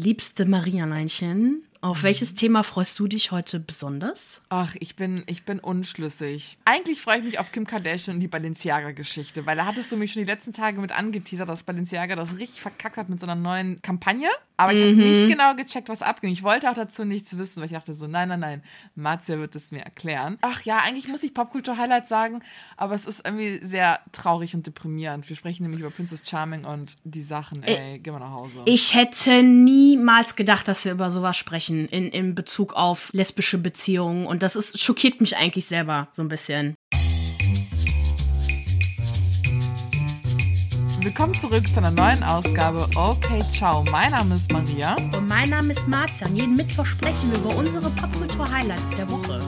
Liebste Marianeinchen, auf welches Thema freust du dich heute besonders? Ach, ich bin, ich bin unschlüssig. Eigentlich freue ich mich auf Kim Kardashian und die Balenciaga-Geschichte, weil da hattest du mich schon die letzten Tage mit angeteasert, dass Balenciaga das richtig verkackt hat mit so einer neuen Kampagne. Aber ich habe nicht genau gecheckt, was abging. Ich wollte auch dazu nichts wissen, weil ich dachte so, nein, nein, nein, Marzia wird es mir erklären. Ach ja, eigentlich muss ich Popkultur-Highlights sagen, aber es ist irgendwie sehr traurig und deprimierend. Wir sprechen nämlich über Princess Charming und die Sachen, ey, geh mal nach Hause. Ich hätte niemals gedacht, dass wir über sowas sprechen in, in Bezug auf lesbische Beziehungen. Und das ist, schockiert mich eigentlich selber so ein bisschen. Willkommen zurück zu einer neuen Ausgabe Okay, ciao. Mein Name ist Maria. Und mein Name ist Marzia. Und jeden Mittwoch sprechen wir über unsere Popkultur-Highlights der Woche.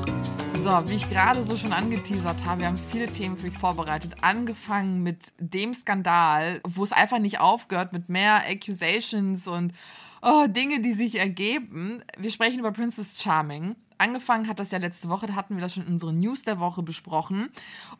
So, wie ich gerade so schon angeteasert habe, wir haben viele Themen für euch vorbereitet. Angefangen mit dem Skandal, wo es einfach nicht aufgehört, mit mehr Accusations und oh, Dinge, die sich ergeben. Wir sprechen über Princess Charming. Angefangen hat das ja letzte Woche, da hatten wir das schon in unseren News der Woche besprochen.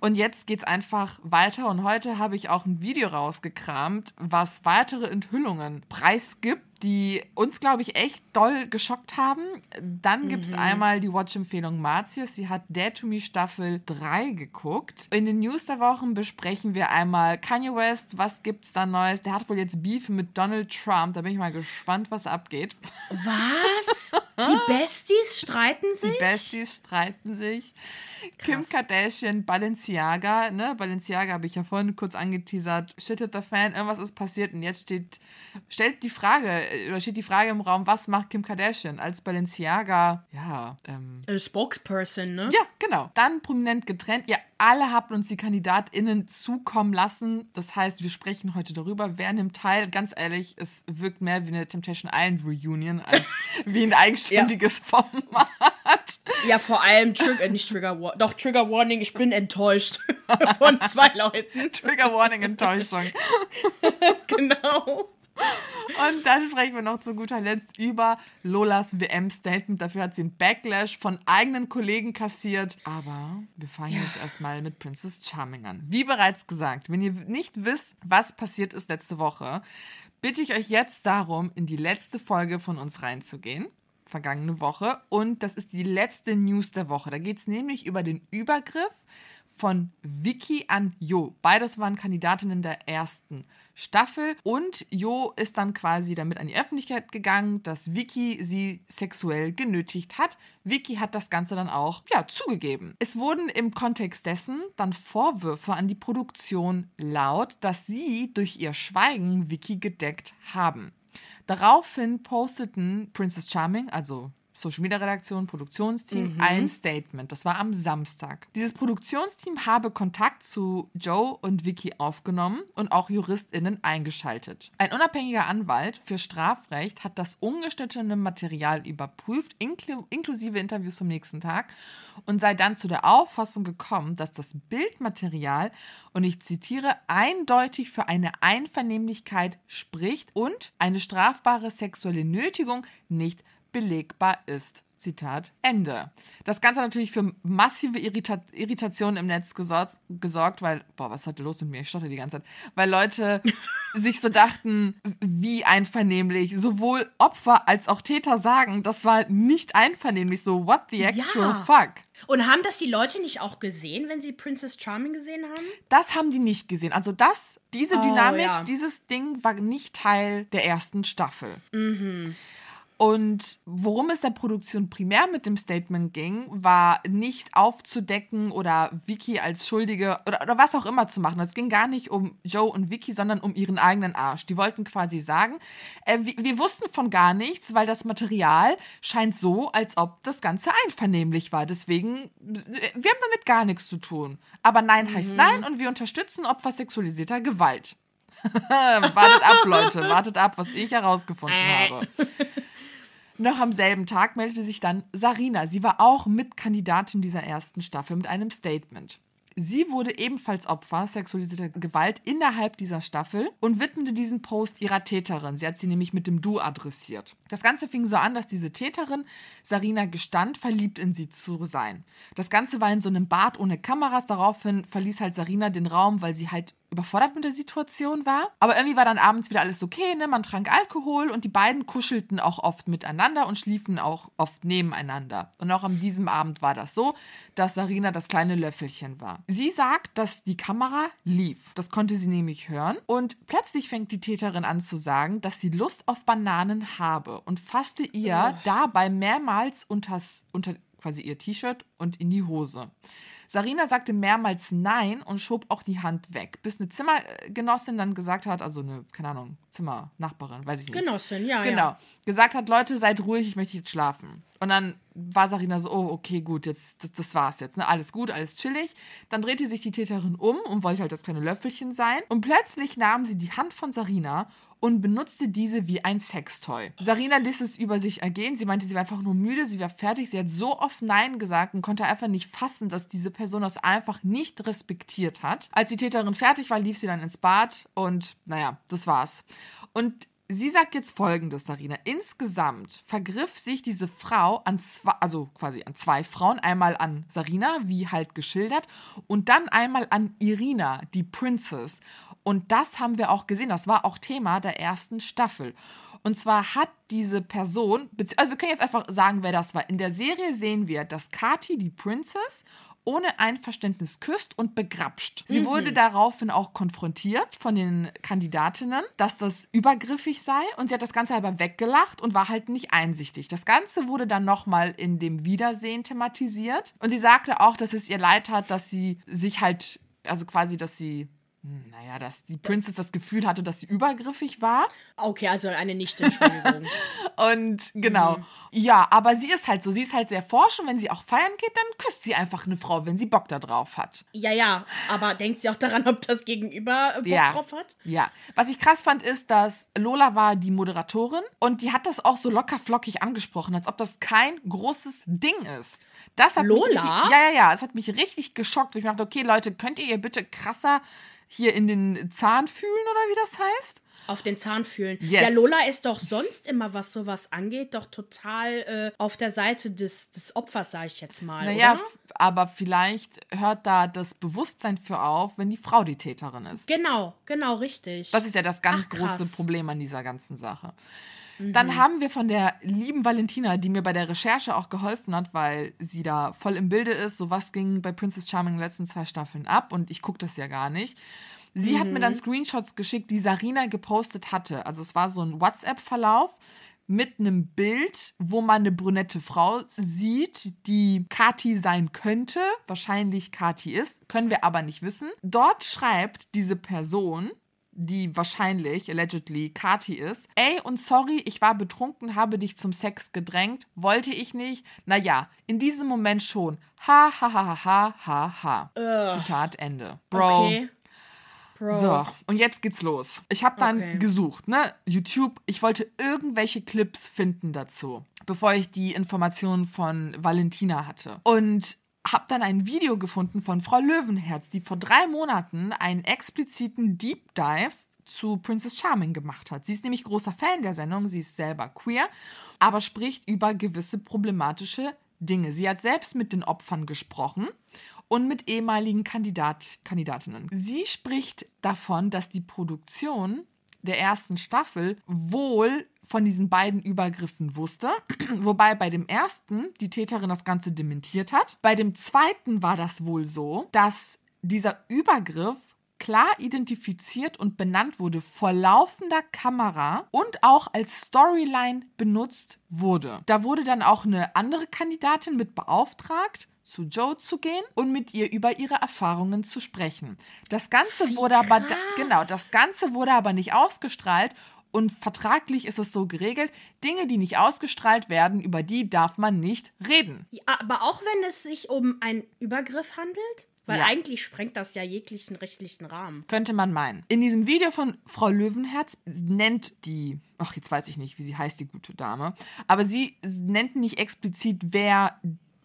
Und jetzt geht es einfach weiter. Und heute habe ich auch ein Video rausgekramt, was weitere Enthüllungen preisgibt die uns, glaube ich, echt doll geschockt haben. Dann gibt es mhm. einmal die Watch-Empfehlung Martius. Sie hat Dare to Me Staffel 3 geguckt. In den News der Wochen besprechen wir einmal Kanye West. Was gibt es da Neues? Der hat wohl jetzt Beef mit Donald Trump. Da bin ich mal gespannt, was abgeht. Was? Die Besties streiten sich? Die Besties streiten sich. Kim Kardashian, Balenciaga, ne? Balenciaga habe ich ja vorhin kurz angeteasert. Shit hit the fan, irgendwas ist passiert und jetzt steht, stellt die Frage, oder steht die Frage im Raum, was macht Kim Kardashian als Balenciaga, ja, ähm. A Spokesperson, ne? Ja, genau. Dann prominent getrennt. Ja, alle habt uns die KandidatInnen zukommen lassen. Das heißt, wir sprechen heute darüber, wer nimmt teil. Ganz ehrlich, es wirkt mehr wie eine Temptation Island Reunion als wie ein eigenständiges ja. Format. Ja, vor allem, Trigger, äh, nicht Trigger Warning, doch Trigger Warning, ich bin enttäuscht von zwei Leuten. Trigger Warning, Enttäuschung. genau. Und dann sprechen wir noch zu guter Letzt über Lolas WM-Statement. Dafür hat sie einen Backlash von eigenen Kollegen kassiert. Aber wir fangen ja. jetzt erstmal mit Princess Charming an. Wie bereits gesagt, wenn ihr nicht wisst, was passiert ist letzte Woche, bitte ich euch jetzt darum, in die letzte Folge von uns reinzugehen vergangene Woche. Und das ist die letzte News der Woche. Da geht es nämlich über den Übergriff von Vicky an Jo. Beides waren Kandidatinnen der ersten Staffel und Jo ist dann quasi damit an die Öffentlichkeit gegangen, dass Vicky sie sexuell genötigt hat. Vicky hat das Ganze dann auch ja, zugegeben. Es wurden im Kontext dessen dann Vorwürfe an die Produktion laut, dass sie durch ihr Schweigen Vicky gedeckt haben. Daraufhin posteten Princess Charming, also Social Media Redaktion, Produktionsteam, mhm. ein Statement. Das war am Samstag. Dieses Produktionsteam habe Kontakt zu Joe und Vicky aufgenommen und auch JuristInnen eingeschaltet. Ein unabhängiger Anwalt für Strafrecht hat das ungeschnittene Material überprüft, inkl inklusive Interviews zum nächsten Tag, und sei dann zu der Auffassung gekommen, dass das Bildmaterial, und ich zitiere, eindeutig für eine Einvernehmlichkeit spricht und eine strafbare sexuelle Nötigung nicht belegbar ist. Zitat Ende. Das Ganze hat natürlich für massive Irrita Irritationen im Netz gesorgt, weil, boah, was ist heute los mit mir? Ich stotter die ganze Zeit. Weil Leute sich so dachten, wie einvernehmlich. Sowohl Opfer als auch Täter sagen, das war nicht einvernehmlich. So, what the actual ja. fuck? Und haben das die Leute nicht auch gesehen, wenn sie Princess Charming gesehen haben? Das haben die nicht gesehen. Also das, diese oh, Dynamik, ja. dieses Ding war nicht Teil der ersten Staffel. Mhm. Und worum es der Produktion primär mit dem Statement ging, war nicht aufzudecken oder Vicky als Schuldige oder, oder was auch immer zu machen. Es ging gar nicht um Joe und Vicky, sondern um ihren eigenen Arsch. Die wollten quasi sagen, äh, wir, wir wussten von gar nichts, weil das Material scheint so, als ob das Ganze einvernehmlich war. Deswegen, wir haben damit gar nichts zu tun. Aber Nein mhm. heißt Nein und wir unterstützen Opfer sexualisierter Gewalt. wartet ab, Leute, wartet ab, was ich herausgefunden äh. habe. Noch am selben Tag meldete sich dann Sarina. Sie war auch Mitkandidatin dieser ersten Staffel mit einem Statement. Sie wurde ebenfalls Opfer sexualisierter Gewalt innerhalb dieser Staffel und widmete diesen Post ihrer Täterin. Sie hat sie nämlich mit dem Du adressiert. Das Ganze fing so an, dass diese Täterin Sarina gestand, verliebt in sie zu sein. Das Ganze war in so einem Bad ohne Kameras. Daraufhin verließ halt Sarina den Raum, weil sie halt überfordert mit der Situation war. Aber irgendwie war dann abends wieder alles okay, ne? Man trank Alkohol und die beiden kuschelten auch oft miteinander und schliefen auch oft nebeneinander. Und auch an diesem Abend war das so, dass Sarina das kleine Löffelchen war. Sie sagt, dass die Kamera lief. Das konnte sie nämlich hören. Und plötzlich fängt die Täterin an zu sagen, dass sie Lust auf Bananen habe und fasste ihr oh. dabei mehrmals unters, unter quasi ihr T-Shirt und in die Hose. Sarina sagte mehrmals Nein und schob auch die Hand weg, bis eine Zimmergenossin dann gesagt hat, also eine, keine Ahnung, Zimmernachbarin, weiß ich nicht. Genossin, ja. Genau. Ja. Gesagt hat, Leute, seid ruhig, ich möchte jetzt schlafen. Und dann war Sarina so, oh, okay, gut, jetzt, das, das war's jetzt, ne? Alles gut, alles chillig. Dann drehte sich die Täterin um und wollte halt das kleine Löffelchen sein. Und plötzlich nahm sie die Hand von Sarina und benutzte diese wie ein Sextoy. Sarina ließ es über sich ergehen. Sie meinte, sie war einfach nur müde, sie war fertig. Sie hat so oft Nein gesagt und konnte einfach nicht fassen, dass diese Person das einfach nicht respektiert hat. Als die Täterin fertig war, lief sie dann ins Bad und naja, das war's. Und Sie sagt jetzt folgendes, Sarina. Insgesamt vergriff sich diese Frau an zwei, also quasi an zwei Frauen. Einmal an Sarina, wie halt geschildert, und dann einmal an Irina, die Princess. Und das haben wir auch gesehen. Das war auch Thema der ersten Staffel. Und zwar hat diese Person, also wir können jetzt einfach sagen, wer das war. In der Serie sehen wir, dass Kati, die Princess, ohne Einverständnis küsst und begrapscht. Sie mhm. wurde daraufhin auch konfrontiert von den Kandidatinnen, dass das übergriffig sei und sie hat das Ganze aber weggelacht und war halt nicht einsichtig. Das Ganze wurde dann nochmal in dem Wiedersehen thematisiert und sie sagte auch, dass es ihr leid hat, dass sie sich halt, also quasi, dass sie naja, dass die Princess das Gefühl hatte, dass sie übergriffig war. Okay, also eine Nicht-Entschuldigung. und genau. Mhm. Ja, aber sie ist halt so, sie ist halt sehr forsch und wenn sie auch feiern geht, dann küsst sie einfach eine Frau, wenn sie Bock da drauf hat. Ja, ja, aber denkt sie auch daran, ob das Gegenüber Bock ja. drauf hat? Ja. Was ich krass fand, ist, dass Lola war die Moderatorin und die hat das auch so locker flockig angesprochen, als ob das kein großes Ding ist. Das hat Lola? Mich, ja, ja, ja, es hat mich richtig geschockt. Ich dachte, okay, Leute, könnt ihr ihr bitte krasser hier in den Zahn fühlen oder wie das heißt? Auf den Zahn fühlen. Yes. Ja, Lola ist doch sonst immer, was sowas angeht, doch total äh, auf der Seite des, des Opfers, sage ich jetzt mal. Naja, aber vielleicht hört da das Bewusstsein für auf, wenn die Frau die Täterin ist. Genau, genau, richtig. Das ist ja das ganz Ach, große Problem an dieser ganzen Sache. Dann mhm. haben wir von der lieben Valentina, die mir bei der Recherche auch geholfen hat, weil sie da voll im Bilde ist, so was ging bei Princess Charming in den letzten zwei Staffeln ab und ich gucke das ja gar nicht. Sie mhm. hat mir dann mhm. Screenshots geschickt, die Sarina gepostet hatte. Also es war so ein WhatsApp-Verlauf mit einem Bild, wo man eine brünette Frau sieht, die Kati sein könnte. Wahrscheinlich Kati ist, können wir aber nicht wissen. Dort schreibt diese Person, die wahrscheinlich, allegedly, Kati ist. Ey, und sorry, ich war betrunken, habe dich zum Sex gedrängt, wollte ich nicht. Naja, in diesem Moment schon. Ha, ha, ha, ha, ha, ha. Ugh. Zitat Ende. Bro. Okay. Bro. So, und jetzt geht's los. Ich habe dann okay. gesucht, ne? YouTube, ich wollte irgendwelche Clips finden dazu, bevor ich die Informationen von Valentina hatte. Und habe dann ein Video gefunden von Frau Löwenherz, die vor drei Monaten einen expliziten Deep Dive zu Princess Charming gemacht hat. Sie ist nämlich großer Fan der Sendung, sie ist selber queer, aber spricht über gewisse problematische Dinge. Sie hat selbst mit den Opfern gesprochen und mit ehemaligen Kandidat, Kandidatinnen. Sie spricht davon, dass die Produktion der ersten Staffel wohl von diesen beiden Übergriffen wusste. Wobei bei dem ersten die Täterin das Ganze dementiert hat. Bei dem zweiten war das wohl so, dass dieser Übergriff klar identifiziert und benannt wurde vor laufender Kamera und auch als Storyline benutzt wurde. Da wurde dann auch eine andere Kandidatin mit beauftragt, zu Joe zu gehen und mit ihr über ihre Erfahrungen zu sprechen. Das Ganze Wie wurde aber genau, das Ganze wurde aber nicht ausgestrahlt und vertraglich ist es so geregelt, Dinge, die nicht ausgestrahlt werden, über die darf man nicht reden. Ja, aber auch wenn es sich um einen Übergriff handelt? Weil ja. eigentlich sprengt das ja jeglichen rechtlichen Rahmen. Könnte man meinen. In diesem Video von Frau Löwenherz nennt die, ach, jetzt weiß ich nicht, wie sie heißt, die gute Dame, aber sie nennt nicht explizit, wer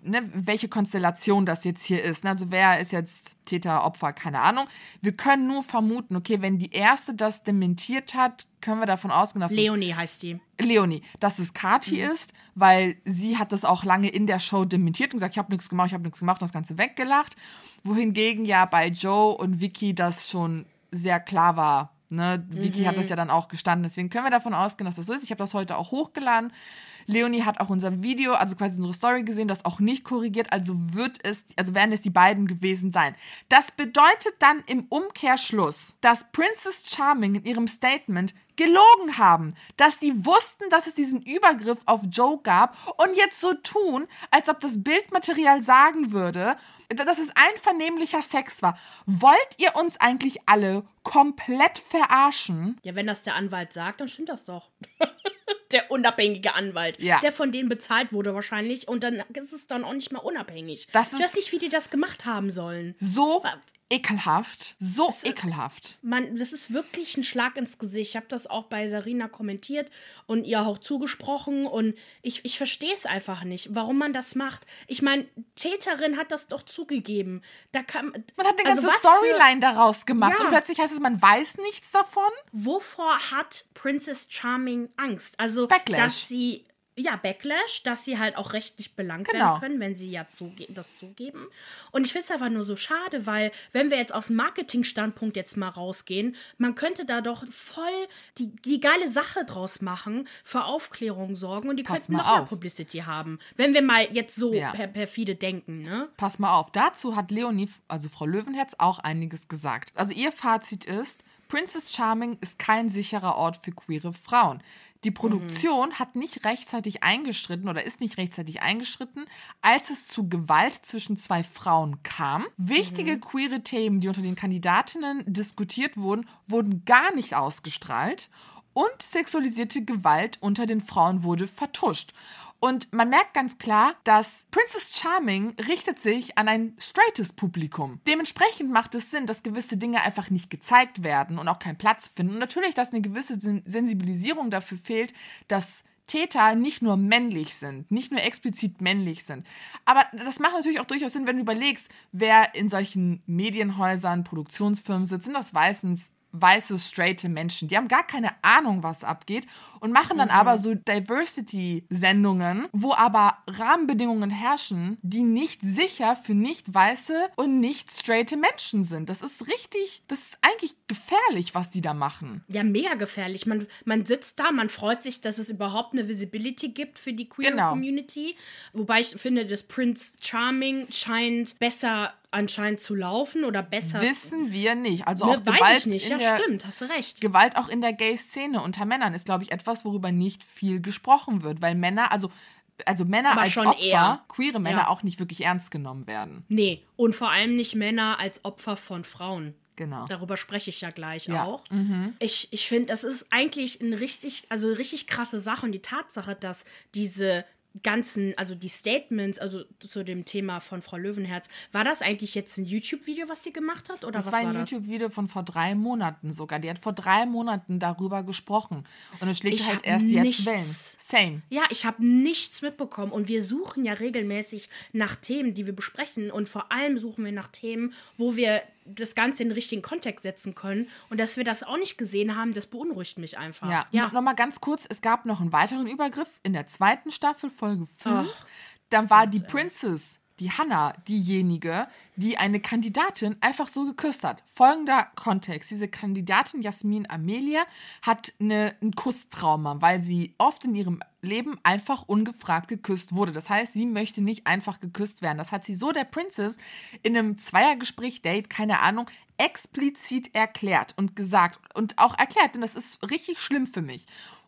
ne, welche Konstellation das jetzt hier ist. Ne? Also wer ist jetzt Täter, Opfer, keine Ahnung. Wir können nur vermuten, okay, wenn die erste das dementiert hat, können wir davon ausgehen, dass Leonie es, heißt die. Leonie, dass es Kati mhm. ist, weil sie hat das auch lange in der Show dementiert und gesagt, ich habe nichts gemacht, ich habe nichts gemacht und das Ganze weggelacht. Wohingegen ja bei Joe und Vicky das schon sehr klar war. Ne? Vicky Mhm. hat das ja dann auch gestanden. Deswegen können wir davon ausgehen, dass das so ist. Ich habe das heute auch hochgeladen. Leonie hat auch unser Video, also quasi unsere Story gesehen, das auch nicht korrigiert. Also wird es, also werden es die beiden gewesen sein. Das bedeutet dann im Umkehrschluss, dass Princess Charming in ihrem Statement gelogen haben, dass die wussten, dass es diesen Übergriff auf Joe gab und jetzt so tun, als ob das Bildmaterial sagen würde, dass es einvernehmlicher Sex war. Wollt ihr uns eigentlich alle komplett verarschen? Ja, wenn das der Anwalt sagt, dann stimmt das doch. der unabhängige Anwalt, Ja. der von denen bezahlt wurde wahrscheinlich und dann ist es dann auch nicht mehr unabhängig. Das ich weiß ist- nicht, wie die das gemacht haben sollen. So ekelhaft, so ekelhaft. Man, das ist wirklich ein Schlag ins Gesicht. Ich habe das auch bei Sarina kommentiert und ihr auch zugesprochen und ich, ich verstehe es einfach nicht, warum man das macht. Ich meine, Täterin hat das doch zugegeben. Da kann, Man hat eine also ganze für- Storyline daraus gemacht Ja. und plötzlich heißt es, man weiß nichts davon. wovor hat Princess Charming Angst? Also, Backlash. dass sie, ja, Backlash, dass sie halt auch rechtlich belangt Genau. werden können, wenn sie ja zuge das zugeben. Und ich finde es einfach nur so schade, weil, wenn wir jetzt aus Marketing-Standpunkt jetzt mal rausgehen, man könnte da doch voll die, die geile Sache draus machen, für Aufklärung sorgen und die Pass könnten noch mehr auf. Publicity haben. Wenn wir mal jetzt so Ja. per perfide denken, ne? Pass mal auf, dazu hat Leonie, also Frau Löwenherz, auch einiges gesagt. Also ihr Fazit ist, Princess Charming ist kein sicherer Ort für queere Frauen. Die Produktion hat nicht rechtzeitig eingeschritten oder ist nicht rechtzeitig eingeschritten, als es zu Gewalt zwischen zwei Frauen kam. Wichtige queere Themen, die unter den Kandidatinnen diskutiert wurden, wurden gar nicht ausgestrahlt. Und sexualisierte Gewalt unter den Frauen wurde vertuscht. Und man merkt ganz klar, dass Princess Charming richtet sich an ein straightes Publikum. Dementsprechend macht es Sinn, dass gewisse Dinge einfach nicht gezeigt werden und auch keinen Platz finden. Und natürlich, dass eine gewisse Sen- Sensibilisierung dafür fehlt, dass Täter nicht nur männlich sind, nicht nur explizit männlich sind. Aber das macht natürlich auch durchaus Sinn, wenn du überlegst, wer in solchen Medienhäusern, Produktionsfirmen sitzt, sind das meistens weiße, straighte Menschen. Die haben gar keine Ahnung, was abgeht und machen dann aber so Diversity-Sendungen, wo aber Rahmenbedingungen herrschen, die nicht sicher für nicht weiße und nicht straighte Menschen sind. Das ist richtig, das ist eigentlich gefährlich, was die da machen. Ja, mega gefährlich. Man, man sitzt da, man freut sich, dass es überhaupt eine Visibility gibt für die queer Genau. Community. Wobei ich finde, dass Prince Charming scheint besser anscheinend zu laufen oder besser. Wissen wir nicht. Also Ne, auch weiß Gewalt ich nicht. in Ja, der stimmt, hast du recht. Gewalt auch in der Gay-Szene unter Männern ist, glaube ich, etwas, worüber nicht viel gesprochen wird, weil Männer, also, also Männer Aber als schon Opfer, eher. queere Männer Ja. auch nicht wirklich ernst genommen werden. Nee, und vor allem nicht Männer als Opfer von Frauen. Genau. Darüber spreche ich ja gleich Ja. auch. Ich, ich finde, das ist eigentlich ein richtig, also richtig krasse Sache und die Tatsache, dass diese ganzen, also die Statements, also zu dem Thema von Frau Löwenherz, war das eigentlich jetzt ein YouTube-Video, was sie gemacht hat? Oder Das was war ein? YouTube-Video von vor drei Monaten sogar. Die hat vor drei Monaten darüber gesprochen. Und es schlägt Ich halt erst jetzt nichts- Wellen. Same. Ja, ich habe nichts mitbekommen und wir suchen ja regelmäßig nach Themen, die wir besprechen und vor allem suchen wir nach Themen, wo wir das Ganze in den richtigen Kontext setzen können und dass wir das auch nicht gesehen haben, das beunruhigt mich einfach. Ja, ja. No, Nochmal ganz kurz, es gab noch einen weiteren Übergriff in der zweiten Staffel, Folge 5. Ach. Dann war die Princess, die Hannah, diejenige, die eine Kandidatin einfach so geküsst hat. Folgender Kontext. Diese Kandidatin Jasmin Amelia hat eine, ein Kusstrauma, weil sie oft in ihrem Leben einfach ungefragt geküsst wurde. Das heißt, sie möchte nicht einfach geküsst werden. Das hat sie so der Princess in einem Zweiergespräch, Date, keine Ahnung, explizit erklärt und gesagt und auch erklärt, denn das ist richtig schlimm für mich.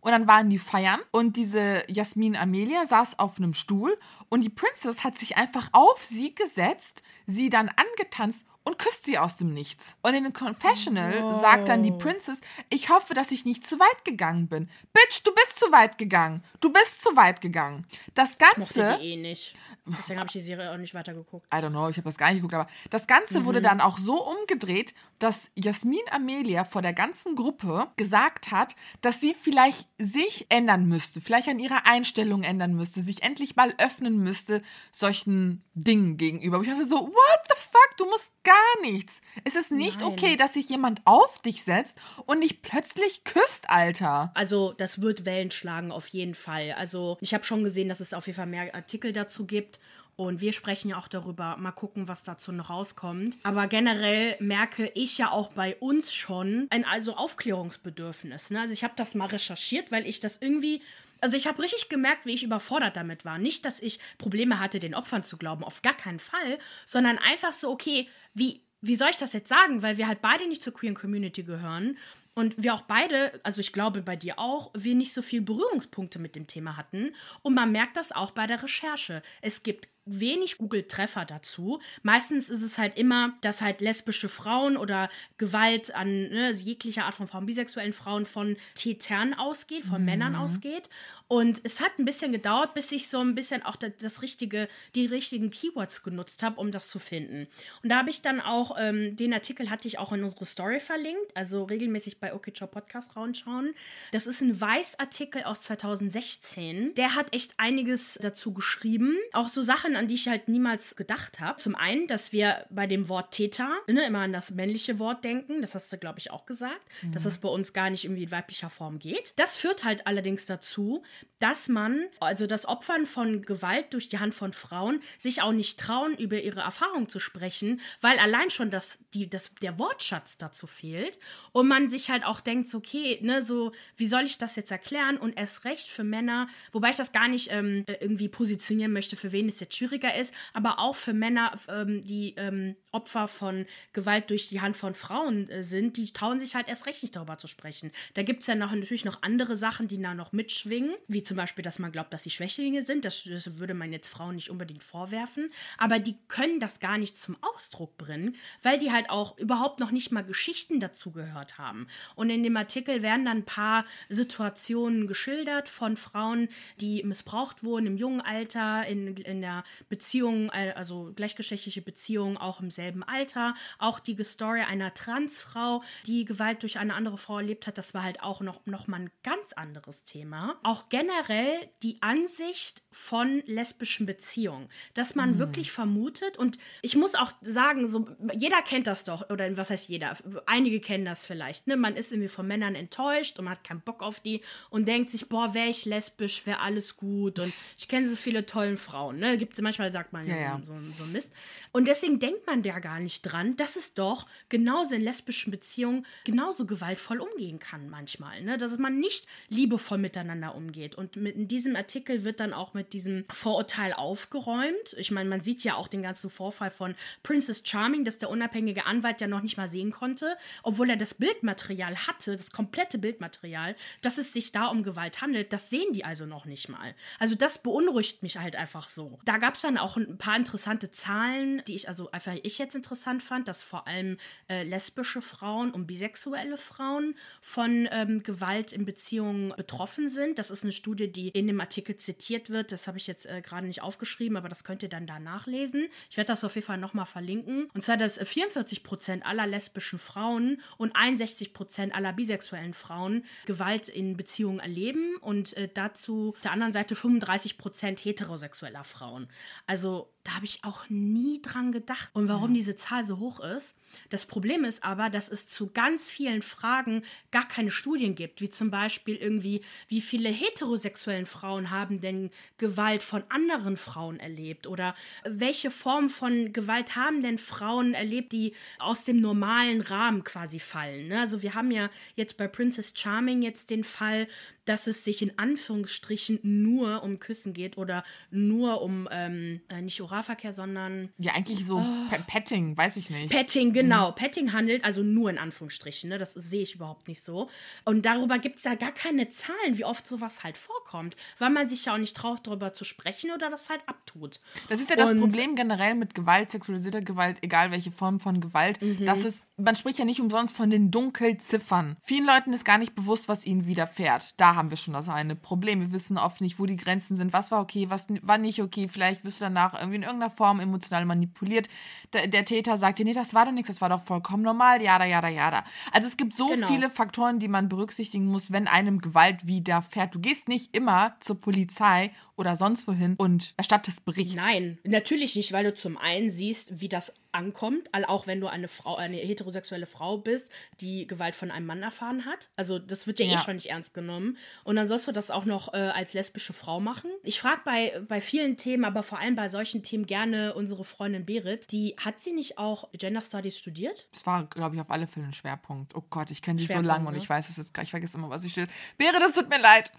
Und dann waren die feiern und diese Jasmin Amelia saß auf einem Stuhl und die Princess hat sich einfach auf sie gesetzt, sie dann angetanzt und küsst sie aus dem Nichts. Und in dem Confessional sagt dann die Princess, ich hoffe, dass ich nicht zu weit gegangen bin. Bitch, du bist zu weit gegangen. Du bist zu weit gegangen. Das Ganze... eh nicht. Deswegen habe ich die Serie auch nicht weitergeguckt. I don't know, ich habe das gar nicht geguckt, aber das Ganze wurde dann auch so umgedreht, dass Jasmin Amelia vor der ganzen Gruppe gesagt hat, dass sie vielleicht sich ändern müsste, vielleicht an ihrer Einstellung ändern müsste, sich endlich mal öffnen müsste solchen Dingen gegenüber. Aber ich dachte so, what the fuck, du musst gar nichts. Es ist nicht Nein. okay, dass sich jemand auf dich setzt und dich plötzlich küsst, Alter. Also, das wird Wellen schlagen, auf jeden Fall. Also, ich habe schon gesehen, dass es auf jeden Fall mehr Artikel dazu gibt. Und wir sprechen ja auch darüber, mal gucken, was dazu noch rauskommt. Aber generell merke ich ja auch bei uns schon ein also Aufklärungsbedürfnis. Ne? Also ich habe das mal recherchiert, weil ich das irgendwie also ich habe richtig gemerkt, wie ich überfordert damit war. Nicht, dass ich Probleme hatte, den Opfern zu glauben, auf gar keinen Fall, sondern einfach so, okay, wie, wie soll ich das jetzt sagen? Weil wir halt beide nicht zur queeren Community gehören und wir auch beide, also ich glaube bei dir auch, wir nicht so viel Berührungspunkte mit dem Thema hatten. Und man merkt das auch bei der Recherche. Es gibt wenig Google-Treffer dazu. Meistens ist es halt immer, dass halt lesbische Frauen oder Gewalt an ne, jeglicher Art von Frauen, bisexuellen Frauen von Tätern ausgeht, von mhm. Männern ausgeht. Und es hat ein bisschen gedauert, bis ich so ein bisschen auch das, das richtige, die richtigen Keywords genutzt habe, um das zu finden. Und da habe ich dann auch, ähm, den Artikel hatte ich auch in unsere Story verlinkt, also regelmäßig bei Okitcher Podcast raunschauen. Das ist ein Weiß-Artikel aus 2016. Der hat echt einiges dazu geschrieben. Auch so Sachen, an die ich halt niemals gedacht habe. Zum einen, dass wir bei dem Wort Täter ne, immer an das männliche Wort denken. Das hast du, glaube ich, auch gesagt. Mhm. Dass das bei uns gar nicht irgendwie in weiblicher Form geht. Das führt halt allerdings dazu, dass man, also das Opfern von Gewalt durch die Hand von Frauen, sich auch nicht trauen, über ihre Erfahrung zu sprechen, weil allein schon das, die, das, der Wortschatz dazu fehlt. Und man sich halt auch denkt, okay, ne, so, wie soll ich das jetzt erklären? Und erst recht für Männer, wobei ich das gar nicht ähm, irgendwie positionieren möchte, für wen es jetzt schwierig schwieriger ist, aber auch für Männer, ähm, die ähm, Opfer von Gewalt durch die Hand von Frauen äh, sind, die trauen sich halt erst recht nicht darüber zu sprechen. Da gibt es ja noch, natürlich noch andere Sachen, die da noch mitschwingen, wie zum Beispiel, dass man glaubt, dass sie Schwächlinge sind. Das, das würde man jetzt Frauen nicht unbedingt vorwerfen, aber die können das gar nicht zum Ausdruck bringen, weil die halt auch überhaupt noch nicht mal Geschichten dazu gehört haben. Und in dem Artikel werden dann ein paar Situationen geschildert von Frauen, die missbraucht wurden im jungen Alter, in, in der Beziehungen, äh, also gleichgeschlechtliche Beziehungen auch im selben Alter. Auch die Story einer Transfrau, die Gewalt durch eine andere Frau erlebt hat, das war halt auch noch, noch mal ein ganz anderes Thema. Auch generell die Ansicht von lesbischen Beziehungen, dass man mhm. wirklich vermutet und ich muss auch sagen, so jeder kennt das doch oder was heißt jeder? Einige kennen das vielleicht. Ne? Man ist irgendwie von Männern enttäuscht und man hat keinen Bock auf die und denkt sich, boah, wäre ich lesbisch, wäre alles gut und ich kenne so viele tolle Frauen. Ne? Gibt es manchmal sagt man ja, ja, So, so, Mist. Und deswegen denkt man da gar nicht dran, dass es doch genauso in lesbischen Beziehungen genauso gewaltvoll umgehen kann manchmal. Ne? Dass man nicht liebevoll miteinander umgeht. Und mit, in diesem Artikel wird dann auch mit diesem Vorurteil aufgeräumt. Ich meine, man sieht ja auch den ganzen Vorfall von Princess Charming, dass der unabhängige Anwalt ja noch nicht mal sehen konnte, obwohl er das Bildmaterial hatte, das komplette Bildmaterial, dass es sich da um Gewalt handelt. Das sehen die also noch nicht mal. Also das beunruhigt mich halt einfach so. Da gab es dann auch ein paar interessante Zahlen, die ich also einfach ich jetzt interessant fand, dass vor allem äh, lesbische Frauen und bisexuelle Frauen von ähm, Gewalt in Beziehungen betroffen sind. Das ist eine Studie, die in dem Artikel zitiert wird. Das habe ich jetzt äh, gerade nicht aufgeschrieben, aber das könnt ihr dann da nachlesen. Ich werde das auf jeden Fall nochmal verlinken. Und zwar, dass 44 Prozent aller lesbischen Frauen und 61 Prozent aller bisexuellen Frauen Gewalt in Beziehungen erleben und äh, dazu auf der anderen Seite 35 Prozent heterosexueller Frauen. Also da habe ich auch nie dran gedacht. Und warum ja. diese Zahl so hoch ist. Das Problem ist aber, dass es zu ganz vielen Fragen gar keine Studien gibt, wie zum Beispiel irgendwie, wie viele heterosexuellen Frauen haben denn Gewalt von anderen Frauen erlebt oder welche Form von Gewalt haben denn Frauen erlebt, die aus dem normalen Rahmen quasi fallen. Ne? Also wir haben ja jetzt bei Princess Charming jetzt den Fall, dass es sich in Anführungsstrichen nur um Küssen geht oder nur um ähm, äh, nicht Oralverkehr, sondern. Ja, eigentlich so oh, Petting, weiß ich nicht. Petting, genau. Mhm. Petting handelt, also nur in Anführungsstrichen, ne? das sehe ich überhaupt nicht so. Und darüber gibt es ja gar keine Zahlen, wie oft sowas halt vorkommt, weil man sich ja auch nicht traut, darüber zu sprechen oder das halt abtut. Das ist ja das Und, Problem generell mit Gewalt, sexualisierter Gewalt, egal welche Form von Gewalt, mhm. dass es, man spricht ja nicht umsonst von den Dunkelziffern. Vielen Leuten ist gar nicht bewusst, was ihnen widerfährt. Da haben wir schon das eine Problem. Wir wissen oft nicht, wo die Grenzen sind, was war okay, was war nicht okay. Vielleicht wirst du danach irgendwie irgendeiner Form emotional manipuliert. Der, der Täter sagt dir, nee, das war doch nichts, das war doch vollkommen normal, jada, jada, jada. Also es gibt so genau. viele Faktoren, die man berücksichtigen muss, wenn einem Gewalt widerfährt. Du gehst nicht immer zur Polizei oder sonst wohin und erstattest Bericht. Nein, natürlich nicht, weil du zum einen siehst, wie das ankommt, auch wenn du eine Frau, eine heterosexuelle Frau bist, die Gewalt von einem Mann erfahren hat. Also das wird ja, eh ja. eh schon nicht ernst genommen. Und dann sollst du das auch noch äh, als lesbische Frau machen. Ich frage bei, bei vielen Themen, aber vor allem bei solchen Themen gerne unsere Freundin Berit. Die hat sie nicht auch Gender Studies studiert? Das war, glaube ich, auf alle Fälle ein Schwerpunkt. Oh Gott, ich kenne die so lange ne? und ich weiß es jetzt gar, ich vergesse immer, was ich steht. Berit, es tut mir leid.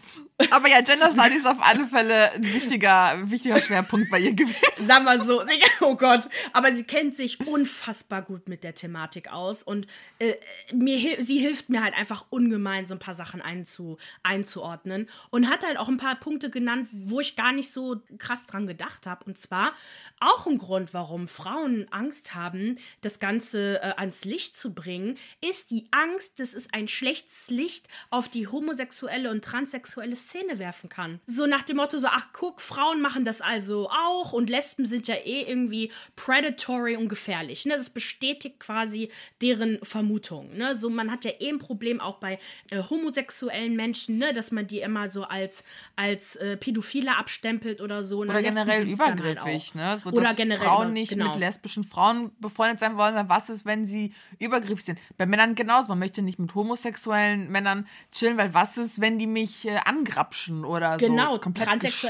Aber ja, Gender Studies auf alle Fälle ein wichtiger, wichtiger Schwerpunkt bei ihr gewesen. Sag mal so, oh Gott. Aber sie kennt sich unfassbar gut mit der Thematik aus und äh, mir, sie hilft mir halt einfach ungemein, so ein paar Sachen einzu, einzuordnen und hat halt auch ein paar Punkte genannt, wo ich gar nicht so krass dran gedacht habe. Und zwar auch ein Grund, warum Frauen Angst haben, das Ganze äh, ans Licht zu bringen, ist die Angst, dass es ein schlechtes Licht auf die homosexuelle und transsexuelle Szene werfen kann. So nach dem Motto so, ach guck, Frauen machen das also auch und Lesben sind ja eh irgendwie predatory und gefährlich. Ne? Das bestätigt quasi deren Vermutung. Ne? So, man hat ja eh ein Problem auch bei äh, homosexuellen Menschen, ne? dass man die immer so als, als äh, Pädophile abstempelt oder so. Oder generell halt übergriffig, halt ne? So, oder generell Frauen nicht genau. mit lesbischen Frauen befreundet sein wollen, weil was ist, wenn sie übergriffig sind? Bei Männern genauso. Man möchte nicht mit homosexuellen Männern chillen, weil was ist, wenn die mich äh, angrapschen oder genau, so? Genau,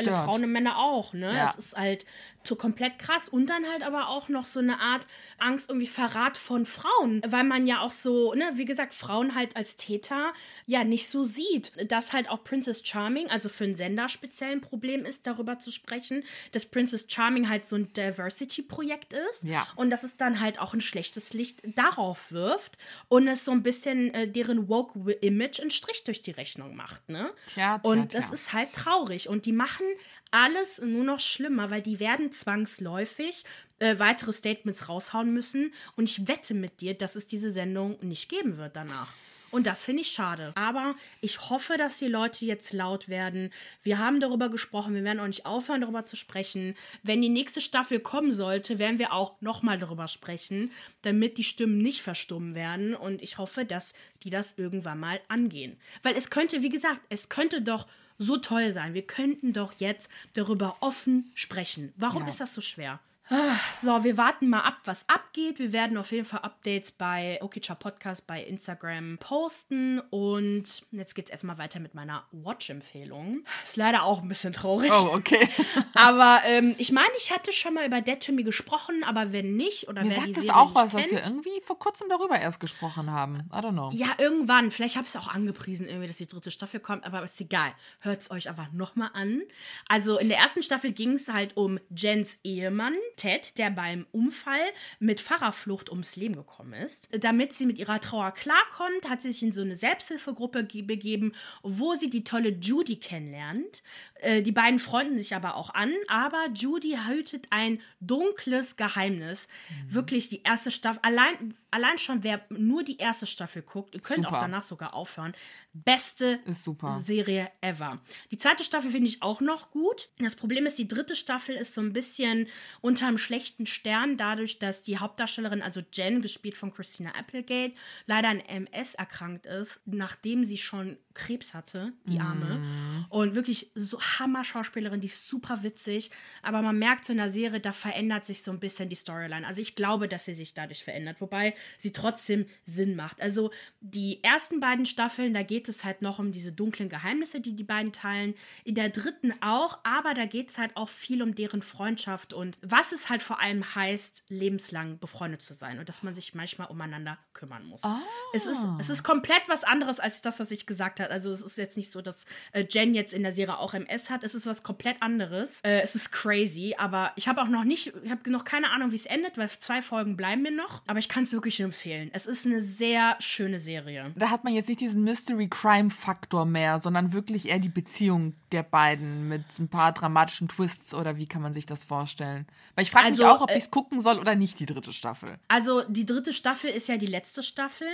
transsexuelle Frauen und Männer auch, ne? Ja. Das ist halt so komplett krass. Und dann halt aber auch noch so eine Art Angst, irgendwie Verrat von Frauen, weil man ja auch so, ne, wie gesagt, Frauen halt als Täter ja nicht so sieht. Dass halt auch Princess Charming, also für einen Sender speziell ein Problem ist, darüber zu sprechen, dass Princess Charming halt so ein Diversity-Projekt ist. Ja. Und dass es dann halt auch ein schlechtes Licht darauf wirft und es so ein bisschen äh, deren Woke-Image einen Strich durch die Rechnung macht, ne? Tja, tja, und das tja. ist halt traurig. Und die machen alles nur noch schlimmer, weil die werden zwangsläufig äh, weitere Statements raushauen müssen. Und ich wette mit dir, dass es diese Sendung nicht geben wird danach. Und das finde ich schade. Aber ich hoffe, dass die Leute jetzt laut werden. Wir haben darüber gesprochen. Wir werden auch nicht aufhören, darüber zu sprechen. Wenn die nächste Staffel kommen sollte, werden wir auch nochmal darüber sprechen, damit die Stimmen nicht verstummen werden. Und ich hoffe, dass die das irgendwann mal angehen. Weil es könnte, wie gesagt, es könnte doch so toll sein. Wir könnten doch jetzt darüber offen sprechen. Warum ja. ist das so schwer? So, wir warten mal ab, was abgeht. Wir werden auf jeden Fall Updates bei Okicha Podcast bei Instagram posten. Und jetzt geht es erstmal weiter mit meiner Watch-Empfehlung. Ist leider auch ein bisschen traurig. Oh, okay. aber ähm, ich meine, ich hatte schon mal über Dead to Me gesprochen, aber wenn nicht, oder Mir sagt es auch was, kennt, dass wir irgendwie vor kurzem darüber erst gesprochen haben. I don't know. Ja, irgendwann. Vielleicht habe ich es auch angepriesen, irgendwie, dass die dritte Staffel kommt, aber ist egal. Hört es euch einfach nochmal an. Also in der ersten Staffel ging es halt um Jens Ehemann Ted, der beim Unfall mit Fahrerflucht ums Leben gekommen ist. Damit sie mit ihrer Trauer klarkommt, hat sie sich in so eine Selbsthilfegruppe begeben, wo sie die tolle Judy kennenlernt. Äh, die beiden freunden sich aber auch an, aber Judy hütet ein dunkles Geheimnis. Mhm. Wirklich die erste Staffel, allein, allein schon, wer nur die erste Staffel guckt, ihr könnt super. auch danach sogar aufhören. Beste Serie ever. Die zweite Staffel finde ich auch noch gut. Das Problem ist, die dritte Staffel ist so ein bisschen unterm schlechten Stern, dadurch, dass die Hauptdarstellerin, also Jen, gespielt von Christina Applegate, leider an MS erkrankt ist, nachdem sie schon Krebs hatte, die Arme. Mm. Und wirklich so Hammer-Schauspielerin, die ist super witzig. Aber man merkt so in der Serie, da verändert sich so ein bisschen die Storyline. Also ich glaube, dass sie sich dadurch verändert, wobei sie trotzdem Sinn macht. Also die ersten beiden Staffeln, da geht es halt noch um diese dunklen Geheimnisse, die die beiden teilen. In der dritten auch, aber da geht es halt auch viel um deren Freundschaft und was es halt vor allem heißt, lebenslang befreundet zu sein und dass man sich manchmal umeinander kümmern muss. Ah. Es, ist, es ist komplett was anderes als das, was ich gesagt habe. Also es ist jetzt nicht so, dass äh, Jen jetzt in der Serie auch MS hat. Es ist was komplett anderes. Äh, es ist crazy, aber ich habe auch noch nicht, ich habe noch keine Ahnung, wie es endet, weil zwei Folgen bleiben mir noch. Aber ich kann es wirklich empfehlen. Es ist eine sehr schöne Serie. Da hat man jetzt nicht diesen Mystery-Crime-Faktor mehr, sondern wirklich eher die Beziehung der beiden mit ein paar dramatischen Twists oder wie kann man sich das vorstellen? Weil ich frage also, mich auch, ob äh, ich es gucken soll oder nicht, die dritte Staffel. Also die dritte Staffel ist ja die letzte Staffel.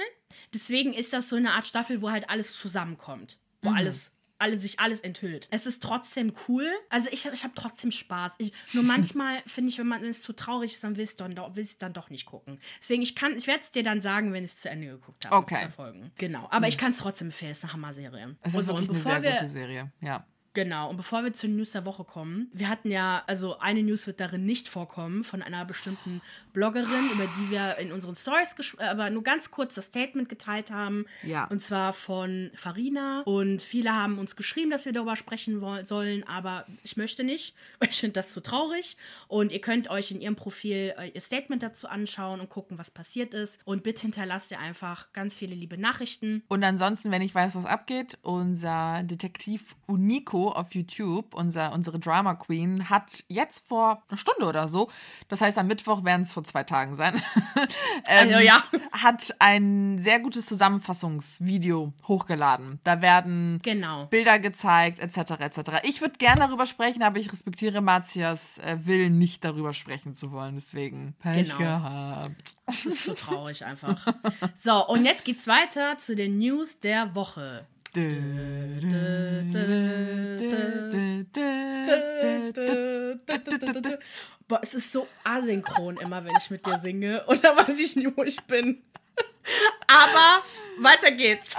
Deswegen ist das so eine Art Staffel, wo halt alles zusammenkommt. Wo mhm. alles alle, sich alles enthüllt. Es ist trotzdem cool. Also ich, ich habe trotzdem Spaß. Ich, nur manchmal finde ich, wenn man wenn es zu traurig ist, dann will ich es dann doch nicht gucken. Deswegen, ich kann, ich werde es dir dann sagen, wenn ich es zu Ende geguckt habe. Okay. Genau. Aber mhm. ich kann es trotzdem empfehlen. Es ist eine Hammer-Serie. Es ist so, wirklich eine sehr wir, gute Serie, ja. Genau, und bevor wir zur News der Woche kommen, wir hatten ja, also eine News wird darin nicht vorkommen von einer bestimmten Bloggerin, über die wir in unseren Stories, aber nur ganz kurz das Statement geteilt haben. Ja. Und zwar von Farina. Und viele haben uns geschrieben, dass wir darüber sprechen sollen, aber ich möchte nicht. Ich finde das zu traurig. Und ihr könnt euch in ihrem Profil äh, ihr Statement dazu anschauen und gucken, was passiert ist. Und bitte hinterlasst ihr einfach ganz viele liebe Nachrichten. Und ansonsten, wenn ich weiß, was abgeht, unser Detektiv Unico auf YouTube, unser, unsere Drama Queen, hat jetzt vor einer Stunde oder so, das heißt am Mittwoch werden es vor zwei Tagen sein, ähm, Also, ja. hat ein sehr gutes Zusammenfassungsvideo hochgeladen. Da werden Genau. Bilder gezeigt, etc. etc. Ich würde gerne darüber sprechen, aber ich respektiere Martias äh, Willen, nicht darüber sprechen zu wollen. Deswegen Pech Genau. gehabt. Das ist so traurig einfach. So, und jetzt geht's weiter zu den News der Woche. Boah, es ist so asynchron immer, wenn ich mit dir singe. Und da weiß ich nie, wo ich bin. Aber weiter geht's.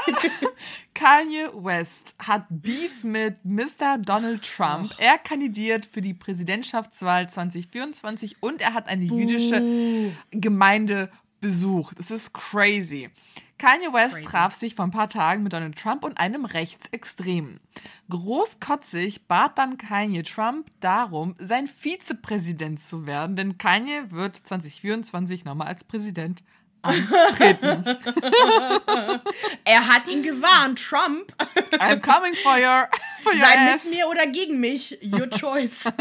Kanye West hat Beef mit Mr. Donald Trump. Er kandidiert für die Präsidentschaftswahl 2024 und er hat eine jüdische Gemeinde besucht. Das ist crazy. Kanye West Crazy. traf sich vor ein paar Tagen mit Donald Trump und einem Rechtsextremen. Großkotzig bat dann Kanye Trump darum, sein Vizepräsident zu werden, denn Kanye wird 2024 nochmal als Präsident antreten. Er hat ihn gewarnt, Trump. I'm coming for your, for your Sei ass. mit mir oder gegen mich. Your choice.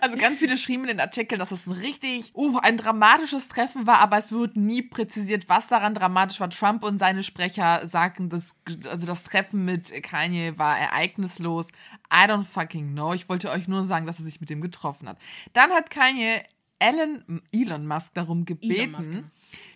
Also ganz viele schrieben in den Artikeln, dass es ein richtig, uh, ein dramatisches Treffen war, aber es wird nie präzisiert, was daran dramatisch war. Trump und seine Sprecher sagten, das, also das Treffen mit Kanye war ereignislos. I don't fucking know. Ich wollte euch nur sagen, dass er sich mit dem getroffen hat. Dann hat Kanye Elon, Elon Musk darum gebeten, Musk, genau.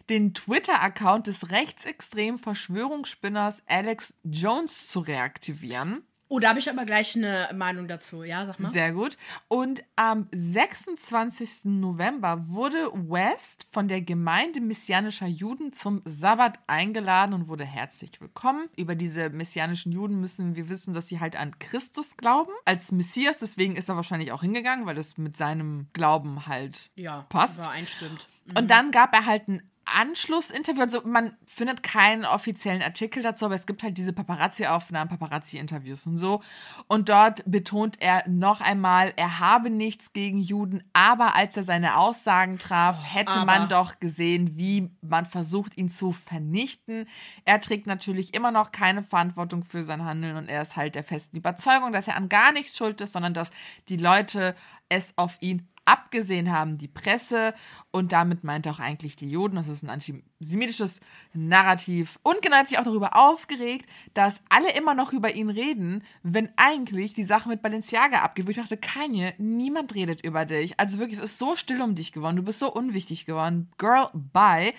den Twitter-Account des rechtsextremen Verschwörungsspinners Alex Jones zu reaktivieren. Oh, da habe ich aber gleich eine Meinung dazu. Ja, sag mal. Sehr gut. Und am 26. November wurde West von der Gemeinde messianischer Juden zum Sabbat eingeladen und wurde herzlich willkommen. Über diese messianischen Juden müssen wir wissen, dass sie halt an Christus glauben als Messias. Deswegen ist er wahrscheinlich auch hingegangen, weil das mit seinem Glauben halt Ja, passt. übereinstimmt. Und dann gab er halt ein Anschlussinterview. Also man findet keinen offiziellen Artikel dazu, aber es gibt halt diese Paparazzi-Aufnahmen, Paparazzi-Interviews und so. Und dort betont er noch einmal, er habe nichts gegen Juden, aber als er seine Aussagen traf, hätte aber. man doch gesehen, wie man versucht, ihn zu vernichten. Er trägt natürlich immer noch keine Verantwortung für sein Handeln und er ist halt der festen Überzeugung, dass er an gar nichts schuld ist, sondern dass die Leute es auf ihn abgesehen haben, die Presse und damit meint auch eigentlich die Juden. Das ist ein antisemitisches Narrativ. Und genau hat sich auch darüber aufgeregt, dass alle immer noch über ihn reden, wenn eigentlich die Sache mit Balenciaga abgeht. Wo ich dachte, Kanye, niemand redet über dich. Also wirklich, es ist so still um dich geworden. Du bist so unwichtig geworden. Girl, bye.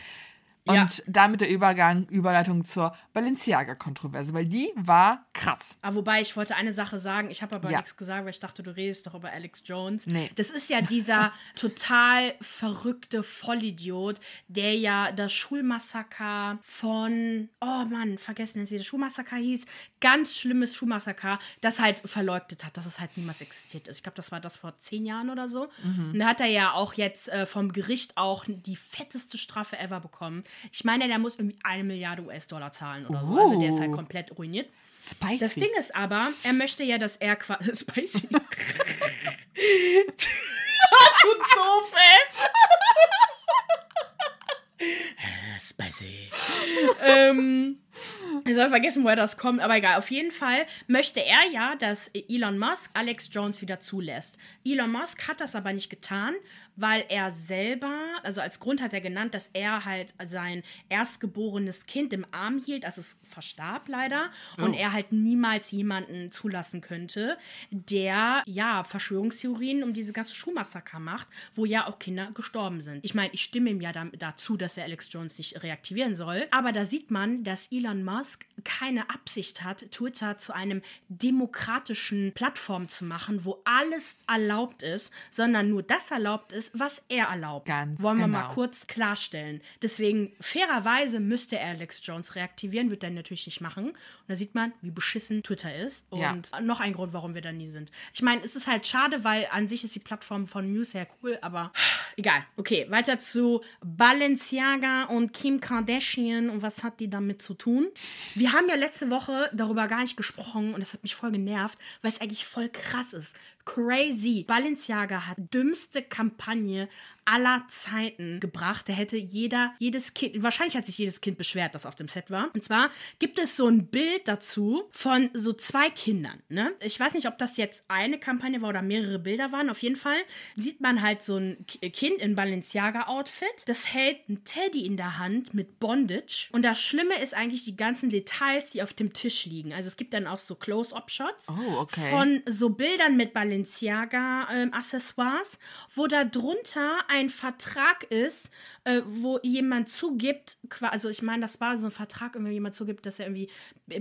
Und Ja. damit der Übergang, Überleitung zur Balenciaga-Kontroverse, weil die war krass. Ah, wobei ich wollte eine Sache sagen, ich habe aber Ja. nichts gesagt, weil ich dachte, du redest doch über Alex Jones. Nee. Das ist ja dieser total verrückte Vollidiot, der ja das Schulmassaker von, oh Mann, vergessen jetzt wie das Schulmassaker hieß, ganz schlimmes Schulmassaker, das halt verleugnet hat, dass es halt niemals existiert ist. Ich glaube, das war das vor zehn Jahren oder so. Mhm. Und da hat er ja auch jetzt äh, vom Gericht auch die fetteste Strafe ever bekommen. Ich meine, der muss irgendwie eine Milliarde US-Dollar zahlen oder so. Also der ist halt Uh. komplett ruiniert. Spicy. Das Ding ist aber, er möchte ja, dass er quasi. Spicy. du doof, ey. Spicy. ähm, ich soll vergessen, woher das kommt, aber egal. Auf jeden Fall möchte er ja, dass Elon Musk Alex Jones wieder zulässt. Elon Musk hat das aber nicht getan, weil er selber, also als Grund hat er genannt, dass er halt sein erstgeborenes Kind im Arm hielt, also es verstarb leider, und er halt niemals jemanden zulassen könnte, der ja Verschwörungstheorien um diese ganze Schulmassaker macht, wo ja auch Kinder gestorben sind. Ich meine, ich stimme ihm ja dazu, dass er Alex Jones nicht reaktivieren soll, aber da sieht man, dass Elon Musk Musk keine Absicht hat, Twitter zu einem demokratischen Plattform zu machen, wo alles erlaubt ist, sondern nur das erlaubt ist, was er erlaubt. Ganz Wollen wir mal genau. kurz klarstellen. Deswegen, fairerweise müsste er Alex Jones reaktivieren, wird er natürlich nicht machen. Und da sieht man, wie beschissen Twitter ist. Und Ja. noch ein Grund, warum wir da nie sind. Ich meine, es ist halt schade, weil an sich ist die Plattform von News her cool, aber egal. Okay, weiter zu Balenciaga und Kim Kardashian und was hat die damit zu tun? Wir haben ja letzte Woche darüber gar nicht gesprochen und das hat mich voll genervt, weil es eigentlich voll krass ist. Crazy. Balenciaga hat dümmste Kampagne aller Zeiten gebracht. Da hätte jeder, jedes Kind, wahrscheinlich hat sich jedes Kind beschwert, das auf dem Set war. Und zwar gibt es so ein Bild dazu von so zwei Kindern. Ne? Ich weiß nicht, ob das jetzt eine Kampagne war oder mehrere Bilder waren. Auf jeden Fall sieht man halt so ein Kind in Balenciaga-Outfit. Das hält ein Teddy in der Hand mit Bondage. Und das Schlimme ist eigentlich die ganzen Details, die auf dem Tisch liegen. Also es gibt dann auch so Close-Up-Shots Oh, okay. von so Bildern mit Balenciaga-Accessoires, wo da drunter ein Vertrag ist, äh, wo jemand zugibt, also ich meine, das war so ein Vertrag, wenn jemand zugibt, dass er irgendwie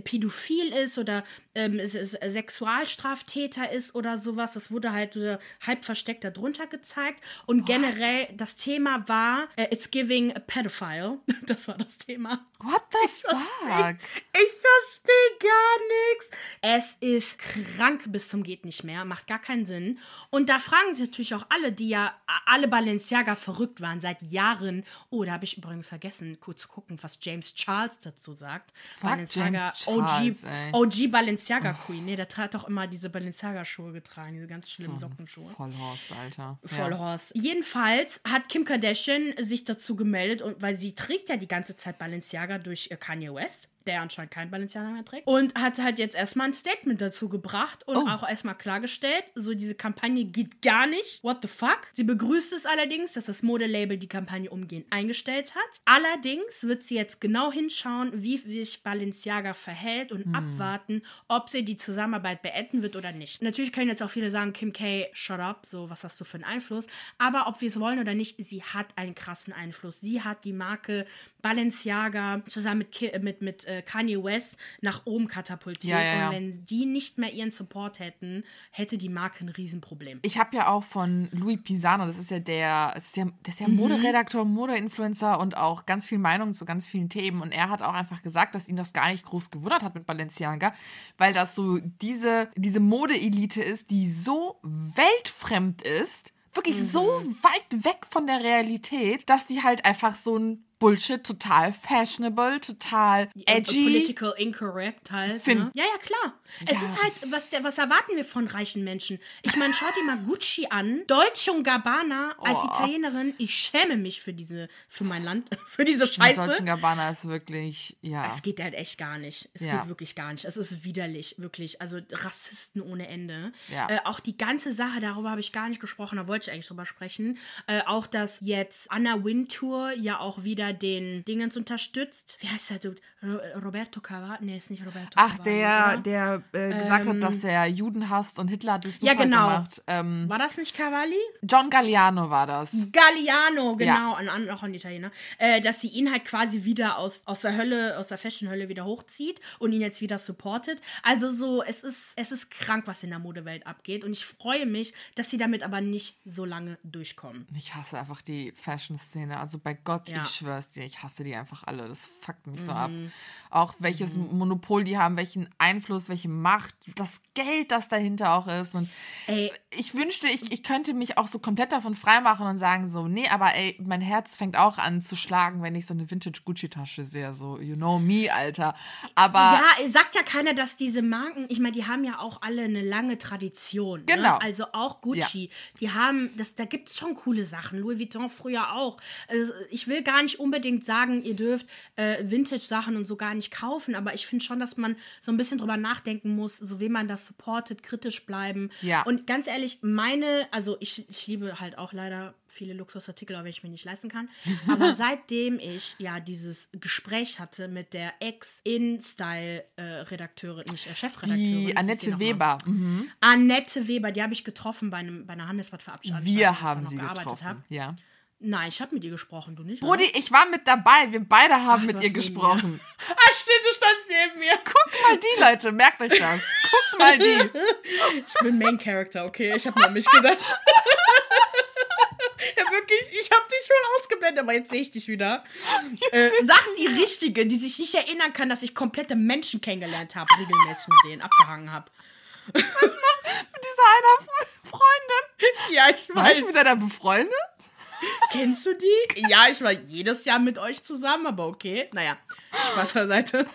pädophil ist oder ähm, s- s- Sexualstraftäter ist oder sowas. Das wurde halt so halb versteckt darunter gezeigt. Und generell, das Thema war, äh, it's giving a pedophile. Das war das Thema. What the fuck? Ich verstehe gar nichts. Es ist krank bis zum geht nicht mehr, macht gar keinen Sinn. Und da fragen sich natürlich auch alle, die ja alle Balenciaga verrückt waren seit Jahren. Oh, da habe ich übrigens vergessen, kurz zu gucken, was James Charles dazu sagt. Fuck Balenciaga Charles, OG. OG Balenciaga Queen. Nee, der hat doch immer diese Balenciaga Schuhe getragen, diese ganz schlimmen So Sockenschuhe. Vollhorst, Alter. Vollhorst. Jedenfalls hat Kim Kardashian sich dazu gemeldet, und weil sie trägt ja die ganze Zeit Balenciaga durch äh, Kanye West, der anscheinend kein Balenciaga mehr trägt, und hat halt jetzt erstmal ein Statement dazu gebracht und Oh. auch erstmal klargestellt, so diese Kampagne geht gar nicht. What the fuck? Sie begrüßt es allerdings, dass das Modelabel die Kampagne umgehend eingestellt hat. Allerdings wird sie jetzt genau hinschauen, wie sich Balenciaga verhält Hm. und abwarten, ob sie die Zusammenarbeit beenden wird oder nicht. Natürlich können jetzt auch viele sagen, Kim K, shut up, so was hast du für einen Einfluss. Aber ob wir es wollen oder nicht, sie hat einen krassen Einfluss. Sie hat die Marke Balenciaga zusammen mit, Ki- mit, mit äh, Kanye West nach oben katapultiert. Ja, ja, ja. Und wenn die nicht mehr ihren Support hätten, hätte die Marke ein Riesenproblem. Ich habe ja auch von Louis Pisano, das ist ja der, das ist ja, das ist ja Mhm. Moderedakteur, Modeinfluencer und auch ganz viel Meinung zu ganz vielen Themen. Und er hat auch einfach gesagt, dass ihn das gar nicht groß gewundert hat mit Balenciaga, weil das so diese, diese Modeelite ist, die so weltfremd ist, wirklich so Mhm. weit weg von der Realität, dass die halt einfach so ein Bullshit, total fashionable, total edgy. Political incorrect halt. Ne? Ja, ja, klar. Es Ja. ist halt, was, was erwarten wir von reichen Menschen? Ich meine, schaut dir mal Gucci an. Deutsche und Gabbana als Oh. Italienerin. Ich schäme mich für diese, für mein Land, für diese Die Scheiße. Deutschen Gabbana ist wirklich, ja. Es geht halt echt gar nicht. Es Ja. geht wirklich gar nicht. Es ist widerlich, wirklich. Also Rassisten ohne Ende. Ja. Äh, auch die ganze Sache, darüber habe ich gar nicht gesprochen, da wollte ich eigentlich drüber sprechen. Äh, auch, dass jetzt Anna Wintour ja auch wieder den Dingens unterstützt. Wie heißt der Dude? Ro Roberto Cavalli? Nee, ist nicht Roberto Ach, Cavalli, der, oder? der äh, gesagt hat, dass er Juden hasst und Hitler hat es super Ja, genau. gemacht. Ähm, War das nicht Cavalli? John Galliano war das. Galliano, genau, Ja. an- auch ein Italiener, äh, dass sie ihn halt quasi wieder aus, aus der Hölle, aus der Fashion-Hölle wieder hochzieht und ihn jetzt wieder supportet. Also so, es ist, es ist krank, was in der Modewelt abgeht und ich freue mich, dass sie damit aber nicht so lange durchkommen. Ich hasse einfach die Fashion-Szene. Also bei Gott, Ja. ich dir, ich hasse die einfach alle. Das fuckt mich so ab. Auch welches Monopol die haben, welchen Einfluss, welche Macht, das Geld, das dahinter auch ist. Und Ey, ich wünschte, ich, ich könnte mich auch so komplett davon freimachen und sagen so, nee, aber ey, mein Herz fängt auch an zu schlagen, wenn ich so eine Vintage-Gucci-Tasche sehe. So, you know me, Alter. Aber ja, sagt ja keiner, dass diese Marken, ich meine, die haben ja auch alle eine lange Tradition. Genau. Ne? Also auch Gucci, die haben, das, da gibt es schon coole Sachen. Louis Vuitton früher auch. Also ich will gar nicht unbedingt sagen, ihr dürft äh, Vintage-Sachen und so gar nicht kaufen, aber ich finde schon, dass man so ein bisschen drüber nachdenken muss, so wie man das supportet, kritisch bleiben. Ja. Und ganz ehrlich, meine, also ich, ich liebe halt auch leider viele Luxusartikel, auch wenn ich mir nicht leisten kann. Aber seitdem ich ja dieses Gespräch hatte mit der Ex-In-Style-Redakteurin, nicht äh, Chefredakteurin. die Annette? Weber. Mhm. Annette Weber, die habe ich getroffen bei, einem, bei einer Handelsblattverabschiedung. Wir haben sie getroffen. Ja. Nein, ich habe mit ihr gesprochen, du nicht? Brudi, ich war mit dabei. Wir beide haben Ach, mit du ihr gesprochen. Ah, stimmt, du standst neben mir. Guck mal die, Leute. Merkt euch das. Guck mal die. Ich bin Main Character, okay? Ich habe an mich gedacht. ja, wirklich, ich habe dich schon ausgeblendet, aber jetzt sehe ich dich wieder. Äh, sag die Richtige, die sich nicht erinnern kann, dass ich komplette Menschen kennengelernt habe, regelmäßig mit denen abgehangen habe. Mit dieser einer Freundin. Ja, ich War ich mit einer befreundet? Kennst du die? Ja, ich war jedes Jahr mit euch zusammen, aber okay. Naja, Spaß beiseite.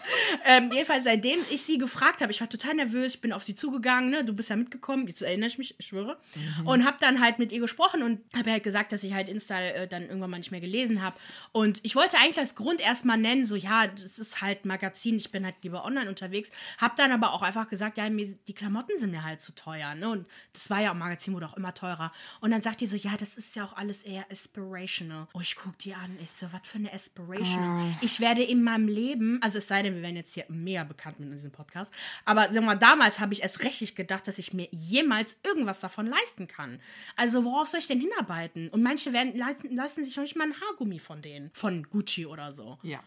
Ähm, jedenfalls, seitdem ich sie gefragt habe, ich war total nervös, ich bin auf sie zugegangen, ne? Du bist ja mitgekommen, jetzt erinnere ich mich, ich schwöre. Und habe dann halt mit ihr gesprochen und habe halt gesagt, dass ich halt Insta äh, dann irgendwann mal nicht mehr gelesen habe. Und ich wollte eigentlich als Grund erstmal nennen, so, ja, das ist halt Magazin, ich bin halt lieber online unterwegs. Habe dann aber auch einfach gesagt, ja, mir, die Klamotten sind mir halt zu teuer, ne? Und das war ja auch Magazin, wurde auch immer teurer. Und dann sagt die so, ja, das ist ja auch alles eher aspirational. Oh, ich guck die an, ich so, was für eine aspirational. Ich werde in meinem Leben, also es sei denn, wir werden jetzt hier mehr bekannt mit diesem Podcast, aber wir mal, damals habe ich erst rechtlich gedacht, dass ich mir jemals irgendwas davon leisten kann. Also worauf soll ich denn hinarbeiten? Und manche werden, leisten, leisten sich noch nicht mal ein Haargummi von denen, von Gucci oder so. Ja.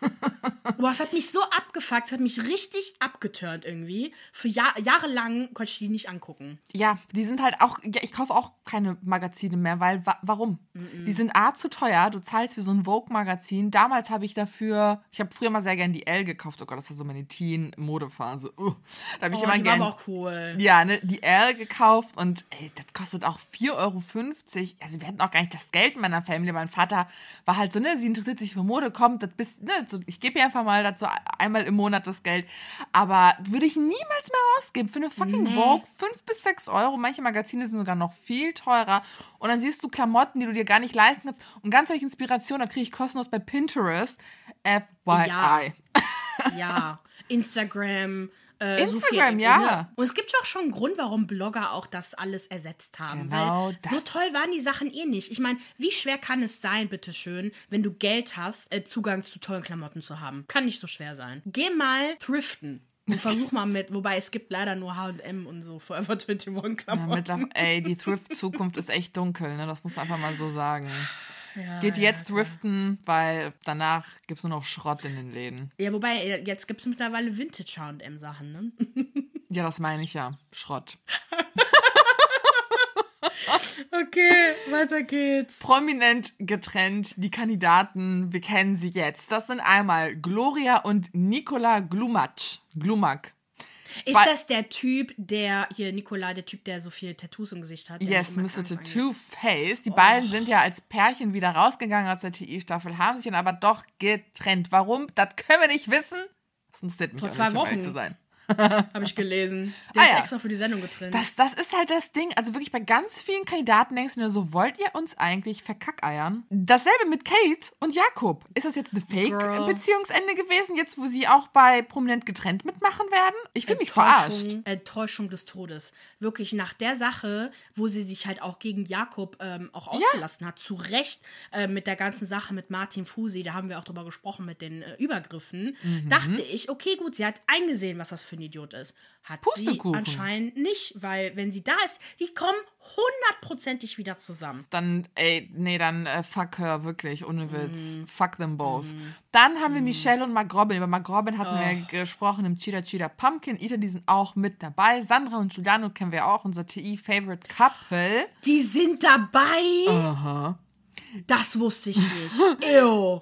Boah, es hat mich so abgefuckt, es hat mich richtig abgeturnt irgendwie. Für Jahr, jahrelang konnte ich die nicht angucken. Ja, die sind halt auch, ja, ich kaufe auch keine Magazine mehr, weil, wa warum? Die sind A, zu teuer, du zahlst für so ein Vogue-Magazin. Damals habe ich dafür, ich habe früher mal sehr gern die L gekauft, oh Gott, das war so meine Teen-Modephase. Uh, da habe ich Oh, immer die war gern, aber auch cool. ja, ne, die L gekauft und ey, das kostet auch 4,50 Euro. Also wir hatten auch gar nicht das Geld in meiner Familie. Mein Vater war halt so, ne, sie interessiert sich für Mode, kommt, das bist, ne, so, ich gebe ihr einfach mal dazu einmal im Monat das Geld. Aber würde ich niemals mehr ausgeben für eine fucking Nee. Vogue. 5 bis 6 Euro. Manche Magazine sind sogar noch viel teurer. Und dann siehst du Klamotten, die du dir gar nicht leisten kannst. Und ganz solche Inspiration, da kriege ich kostenlos bei Pinterest. FYI. Ja. Ja, Instagram. Äh, so Instagram, viel, ja. ne? Und es gibt ja auch schon einen Grund, warum Blogger auch das alles ersetzt haben. Genau weil so das. toll waren die Sachen eh nicht. Ich meine, wie schwer kann es sein, bitteschön, wenn du Geld hast, äh, Zugang zu tollen Klamotten zu haben? Kann nicht so schwer sein. Geh mal thriften. Und versuch mal mit, wobei es gibt leider nur H&M und so Forever 21 Ja, Klamotten. mittler- ey, die Thrift-Zukunft ist echt dunkel, ne? Das muss man einfach mal so sagen. Ja, Geht ja, jetzt klar. thriften, weil danach gibt es nur noch Schrott in den Läden. Ja, wobei, äh, jetzt gibt es mittlerweile Vintage H&M Sachen, ne? Ja, das meine ich ja. Schrott. Okay, weiter geht's. Prominent getrennt, die Kandidaten, wir kennen sie jetzt. Das sind einmal Gloria und Nikola Glumac. Glumak. Ist Weil- das der Typ, der hier, Nikolai, der Typ, der so viele Tattoos im Gesicht hat? Yes, Mr. angeht? Two-Face. Die beiden sind ja als Pärchen wieder rausgegangen aus der TI-Staffel, haben sich dann aber doch getrennt. Warum? Das können wir nicht wissen. Das interessiert mich Vor auch zwei nicht, Wochen. zu sein. Habe ich gelesen. Der Ah, ist ja. extra für die Sendung getrennt. Das, das ist halt das Ding. Also wirklich bei ganz vielen Kandidaten denkst du dir so, wollt ihr uns eigentlich verkackeiern? Dasselbe mit Kate und Jakob. Ist das jetzt eine. Fake-Beziehungsende gewesen, jetzt wo sie auch bei Prominent getrennt mitmachen werden? Ich fühle mich verarscht. Enttäuschung, des Todes. Wirklich nach der Sache, wo sie sich halt auch gegen Jakob ähm, auch ausgelassen hat, zu Recht äh, mit der ganzen Sache mit Martin Fusi, da haben wir auch drüber gesprochen mit den äh, Übergriffen, Mhm. dachte ich, okay, gut, sie hat eingesehen, was das für ein Idiot ist. Hat sie anscheinend nicht, weil wenn sie da ist, die kommen hundertprozentig wieder zusammen. Dann, ey, nee, dann äh, fuck her, wirklich, ohne Witz. Mhm. Fuck them both. Dann haben wir Michelle und Mark Robin. Über Mark Robin hatten Oh. wir gesprochen im Cheetah Cheetah Pumpkin Eater, die sind auch mit dabei. Sandra und Giuliano kennen wir auch, unser TI-Favorite Couple. Die sind dabei. Aha. Das wusste ich nicht. Ew.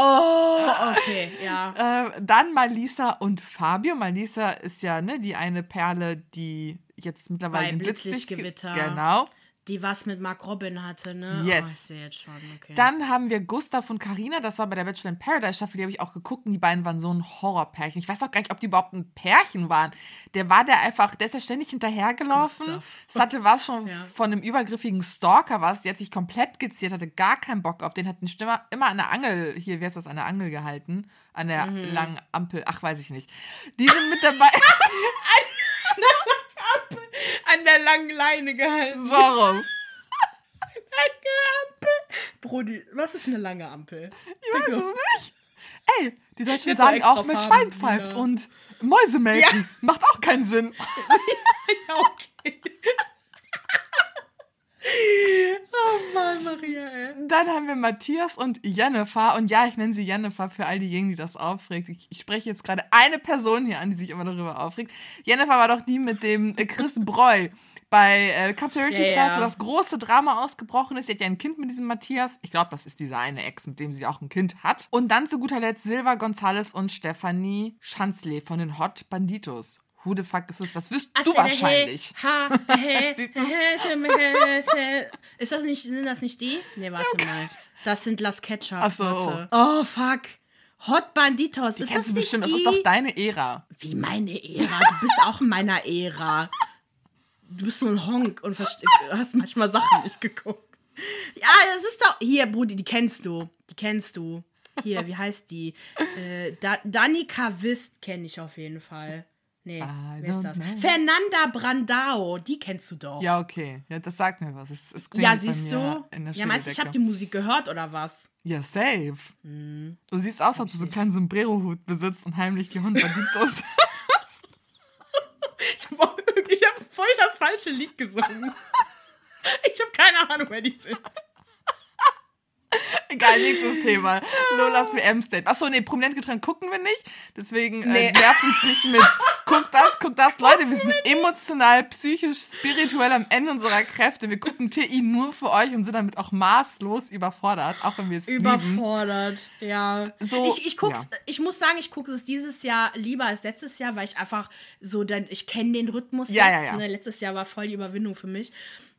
Oh, okay, ja. Äh, dann Malisa und Fabio. Malisa ist ja ne, die eine Perle, die jetzt mittlerweile Bei den Blitzlicht Blitzlichtgewitter. Genau. Die was mit Mark Robin hatte, ne? Yes. Oh, jetzt schon, okay. Dann haben wir Gustav und Karina, das war bei der Bachelor in Paradise Staffel, die habe ich auch geguckt und die beiden waren so ein Horrorpärchen. Ich weiß auch gar nicht, ob die überhaupt ein Pärchen waren. Der war der einfach, der ist ja ständig hinterhergelaufen. Gustav. Es hatte was schon Ja. von einem übergriffigen Stalker was, hat sich komplett geziert, hatte gar keinen Bock auf den, hat den Stimme immer an der Angel, hier, wie heißt das, an der Angel gehalten, an der Mhm. langen Ampel, ach, weiß ich nicht. Die sind mit dabei, An der langen Leine gehalten. so rum. Lange Ampel. Brody, was ist eine lange Ampel? Ich weiß es nicht. Ey, die Deutschen sagen auch mit Schwein pfeift ja. und Mäuse melken. Macht auch keinen Sinn. Ja, okay. oh Mann. Dann haben wir Matthias und Jennifer. Und ja, ich nenne sie Jennifer für all diejenigen, die das aufregt. Ich, ich spreche jetzt gerade eine Person hier an, die sich immer darüber aufregt. Jennifer war doch die mit dem äh, Chris Breu bei äh, Captivity Ja, Stars, wo das große Drama ausgebrochen ist. Sie hat ja ein Kind mit diesem Matthias. Ich glaube, das ist dieser eine Ex, mit dem sie auch ein Kind hat. Und dann zu guter Letzt Silva Gonzales und Stefanie Schanzle von den Hot Banditos. Who the fuck ist es? Das wirst du wahrscheinlich. Ha, he, Siehst du? he, Ist das nicht, sind das nicht die? Nee, warte mal. Das sind Las Ketchup. Ach so. Warte. Oh, fuck. Hot Banditos. Die ist kennst das du bestimmt. die? Das ist doch deine Ära. Wie meine Ära? Du bist auch in meiner Ära. Du bist so ein Honk und hast manchmal Sachen nicht geguckt. Ja, das ist doch. Hier, Brudi, die kennst du. Die kennst du. Hier, wie heißt die? Äh, da Danica Wist kenne ich auf jeden Fall. Nee, wer ist das? know. Fernanda Brandao, die kennst du doch. Ja, okay. Ja, das sagt mir was. Es, es Ja, siehst du? Ja, meinst du, ich habe die Musik gehört oder was? Ja, safe. Hm. Du siehst aus, als ob du so einen kleinen Sombrero-Hut besitzt und heimlich die Hunde Banditos. Ich habe hab voll das falsche Lied gesungen. Ich habe keine Ahnung, wer die sind. Egal, nächstes Thema. Lolas WM-State. Achso, nee, prominent getrennt gucken wir nicht. Deswegen Nee. äh, nervt uns nicht mit. Guck das, guck das. Leute, wir sind emotional, psychisch, spirituell am Ende unserer Kräfte. Wir gucken TI nur für euch und sind damit auch maßlos überfordert, auch wenn wir es lieben. Überfordert, ja. So, ich, ich, guck's, ja. ich muss sagen, ich gucke es dieses Jahr lieber als letztes Jahr, weil ich einfach so dann, ich kenne den Rhythmus Ja, jetzt. ja, ja. Ne? Letztes Jahr war voll die Überwindung für mich.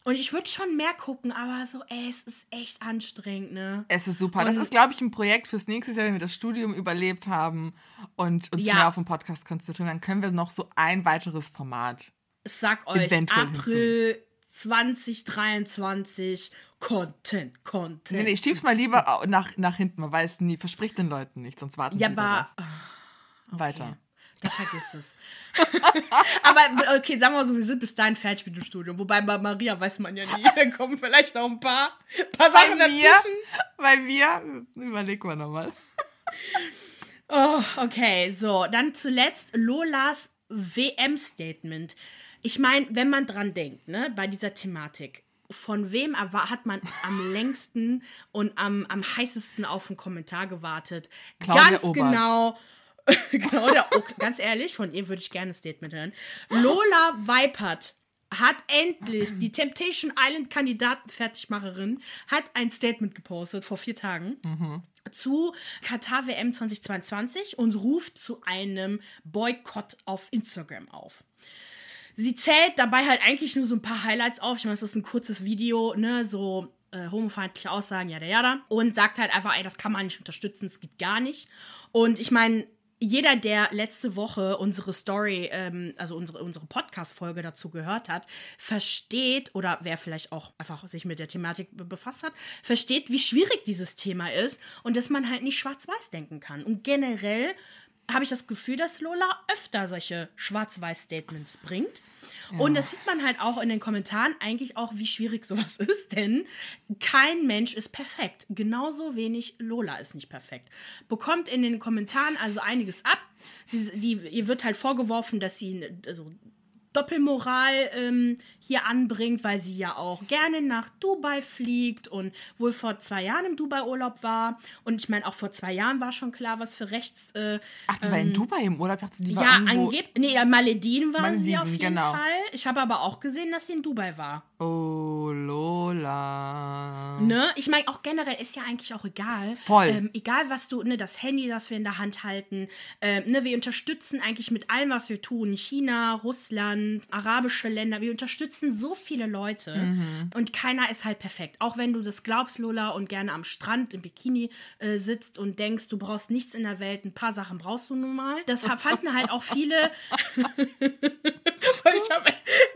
Und ich würde schon mehr gucken, aber so, ey, es ist echt anstrengend, ne? Es ist super. Das Und- ist, glaube ich, ein Projekt fürs nächste Jahr, wenn wir das Studium überlebt haben und uns Ja. mehr auf den Podcast konzentrieren. Dann können wir noch so ein weiteres Format. Ich sag euch, April 2023, Content, Content. Nee, nee, ich schieb's mal lieber nach, nach hinten. Man weiß nie, verspricht den Leuten nicht, sonst warten ja, sie aber darauf. Weiter. Da vergiss es. Aber okay, sagen wir mal so, wir sind bis dahin fertig mit dem Studium. Wobei bei Maria weiß man ja nie. Dann kommen vielleicht noch ein paar, paar Bei Sachen mir, dazwischen. bei mir, überleg mal nochmal. Oh, okay, so. Dann zuletzt Lolas WM-Statement. Ich meine, wenn man dran denkt, ne, bei dieser Thematik, von wem hat man am längsten und am, am heißesten auf einen Kommentar gewartet? Claudia Ganz Obert. genau. genau, der, ganz ehrlich, von ihr würde ich gerne ein Statement hören. Lola Weipert hat endlich die Temptation Island Kandidaten-Fertigmacherin hat ein Statement gepostet vor vier Tagen zu Katar WM 2022 und ruft zu einem Boykott auf Instagram auf. Sie zählt dabei halt eigentlich nur so ein paar Highlights auf. Ich meine, es ist ein kurzes Video, ne, so äh, homofeindliche Aussagen, jada jada. Und sagt halt einfach, ey, das kann man nicht unterstützen, das geht gar nicht. Und ich meine, jeder, der letzte Woche unsere Story, ähm, also unsere, unsere Podcast-Folge dazu gehört hat, versteht, oder wer vielleicht auch einfach sich mit der Thematik be- befasst hat, versteht, wie schwierig dieses Thema ist und dass man halt nicht schwarz-weiß denken kann. Und generell habe ich das Gefühl, dass Lola öfter solche Schwarz-Weiß-Statements bringt. Und das sieht man halt auch in den Kommentaren eigentlich auch, wie schwierig sowas ist, denn kein Mensch ist perfekt. Genauso wenig Lola ist nicht perfekt. Bekommt in den Kommentaren also einiges ab. Sie, die, ihr wird halt vorgeworfen, dass sie also Doppelmoral ähm, hier anbringt, weil sie ja auch gerne nach Dubai fliegt und wohl vor zwei Jahren im Dubai-Urlaub war. Und ich meine, auch vor zwei Jahren war schon klar, was für Rechts. Äh, Ach, die war in Dubai im Urlaub. Ich dachte, die war ja, angeblich. Nee, ja, Maledin war sie Malediven, auf jeden genau. Fall. Ich habe aber auch gesehen, dass sie in Dubai war. Oh, Lola. Ne? Ich meine, auch generell ist ja eigentlich auch egal. Voll. Ähm, egal, was du, ne, das Handy, das wir in der Hand halten. Ähm, ne, wir unterstützen eigentlich mit allem, was wir tun. China, Russland, arabische Länder. Wir unterstützen so viele Leute. Mhm. Und keiner ist halt perfekt. Auch wenn du das glaubst, Lola, und gerne am Strand im Bikini äh, sitzt und denkst, du brauchst nichts in der Welt. Ein paar Sachen brauchst du nun mal. Das fanden halt auch viele.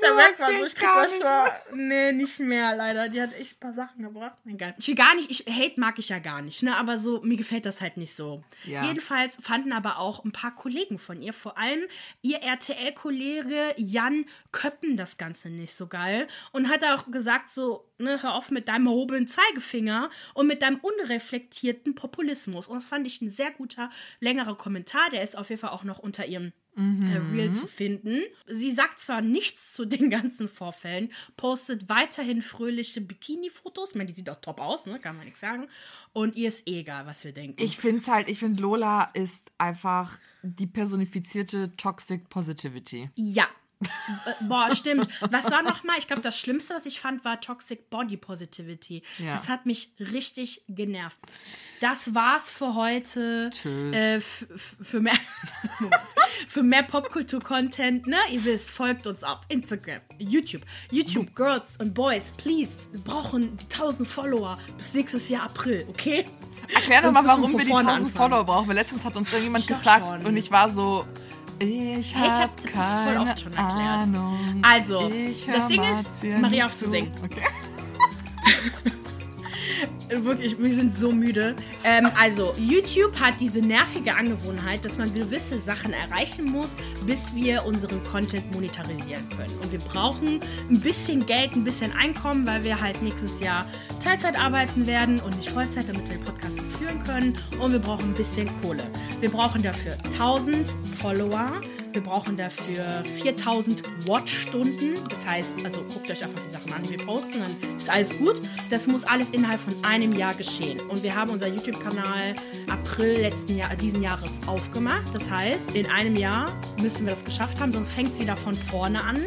da merkt man so, ich krieg das nicht schon. Nee, nicht mehr, leider. Die hat echt ein paar Sachen gebracht. Egal. Ich will gar nicht, ich, Hate mag ich ja gar nicht, ne? Aber so, mir gefällt das halt nicht so. Ja. Jedenfalls fanden aber auch ein paar Kollegen von ihr, vor allem ihr RTL-Kollege Jan Köppen das Ganze nicht so geil und hat auch gesagt, so, ne, hör auf mit deinem erhobenen Zeigefinger und mit deinem unreflektierten Populismus. Und das fand ich ein sehr guter, längerer Kommentar. Der ist auf jeden Fall auch noch unter ihrem äh, Reel zu finden. Sie sagt zwar nichts zu den ganzen Vorfällen, postet weiterhin fröhliche Bikini-Fotos. Ich meine, die sieht auch top aus, ne? kann man nichts sagen. Und ihr ist eh egal, was wir denken. Ich finde es halt, ich finde Lola ist einfach die personifizierte Toxic Positivity. Ja. Äh, Boah, stimmt. Was war nochmal? Ich glaube, das Schlimmste, was ich fand, war Toxic Body Positivity. Ja. Das hat mich richtig genervt. Das war's für heute. Tschüss. Äh, für mehr, für mehr Popkultur-Content, ne? Ihr wisst, folgt uns auf Instagram, YouTube. YouTube, Girls und Boys, please. Wir brauchen die 1000 Follower bis nächstes Jahr April, okay? Erklär doch mal, warum wir die vorne 1000 anfangen. Follower brauchen. Weil letztens hat uns irgendjemand gefragt schon. und ich war so, ich Hey, ich habe hab das voll keine oft schon erklärt. Ahnung. Also, das Ding ist, Maria nicht auf zu zu. singen. Okay. Wirklich, wir sind so müde. Ähm, also, YouTube hat diese nervige Angewohnheit, dass man gewisse Sachen erreichen muss, bis wir unseren Content monetarisieren können. Und wir brauchen ein bisschen Geld, ein bisschen Einkommen, weil wir halt nächstes Jahr Teilzeit arbeiten werden und nicht Vollzeit, damit wir den Podcast führen können. Und wir brauchen ein bisschen Kohle. Wir brauchen dafür 1000 Follower. Wir brauchen dafür 4000 Watchstunden. Das heißt, also guckt euch einfach die Sachen an, die wir posten, dann ist alles gut. Das muss alles innerhalb von einem Jahr geschehen. Und wir haben unser YouTube-Kanal April letzten Jahr, diesen Jahres aufgemacht. Das heißt, in einem Jahr müssen wir das geschafft haben, sonst fängt es wieder von vorne an.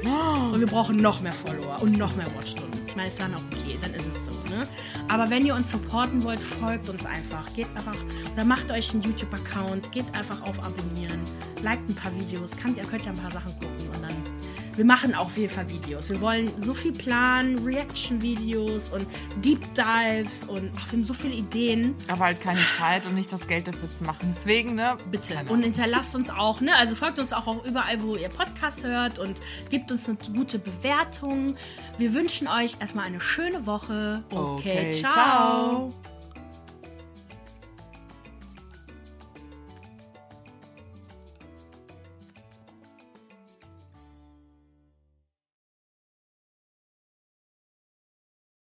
Und wir brauchen noch mehr Follower und noch mehr Watchstunden. Ich meine, ist dann auch okay, dann ist es so. Ne? Aber wenn ihr uns supporten wollt, folgt uns einfach. Geht einfach oder macht euch einen YouTube-Account, geht einfach auf Abonnieren, liked ein paar Videos, könnt ihr, könnt ihr ein paar Sachen gucken und dann. Wir machen auf jeden Fall Videos. Wir wollen so viel planen, Reaction-Videos und Deep Dives und ach, wir haben so viele Ideen. Aber halt keine Zeit und nicht das Geld dafür zu machen. Deswegen, ne? Bitte. keine Und hinterlasst uns auch, ne? Also folgt uns auch, auch überall, wo ihr Podcast hört und gebt uns eine gute Bewertung. Wir wünschen euch erstmal eine schöne Woche. Okay, Okay, ciao. ciao.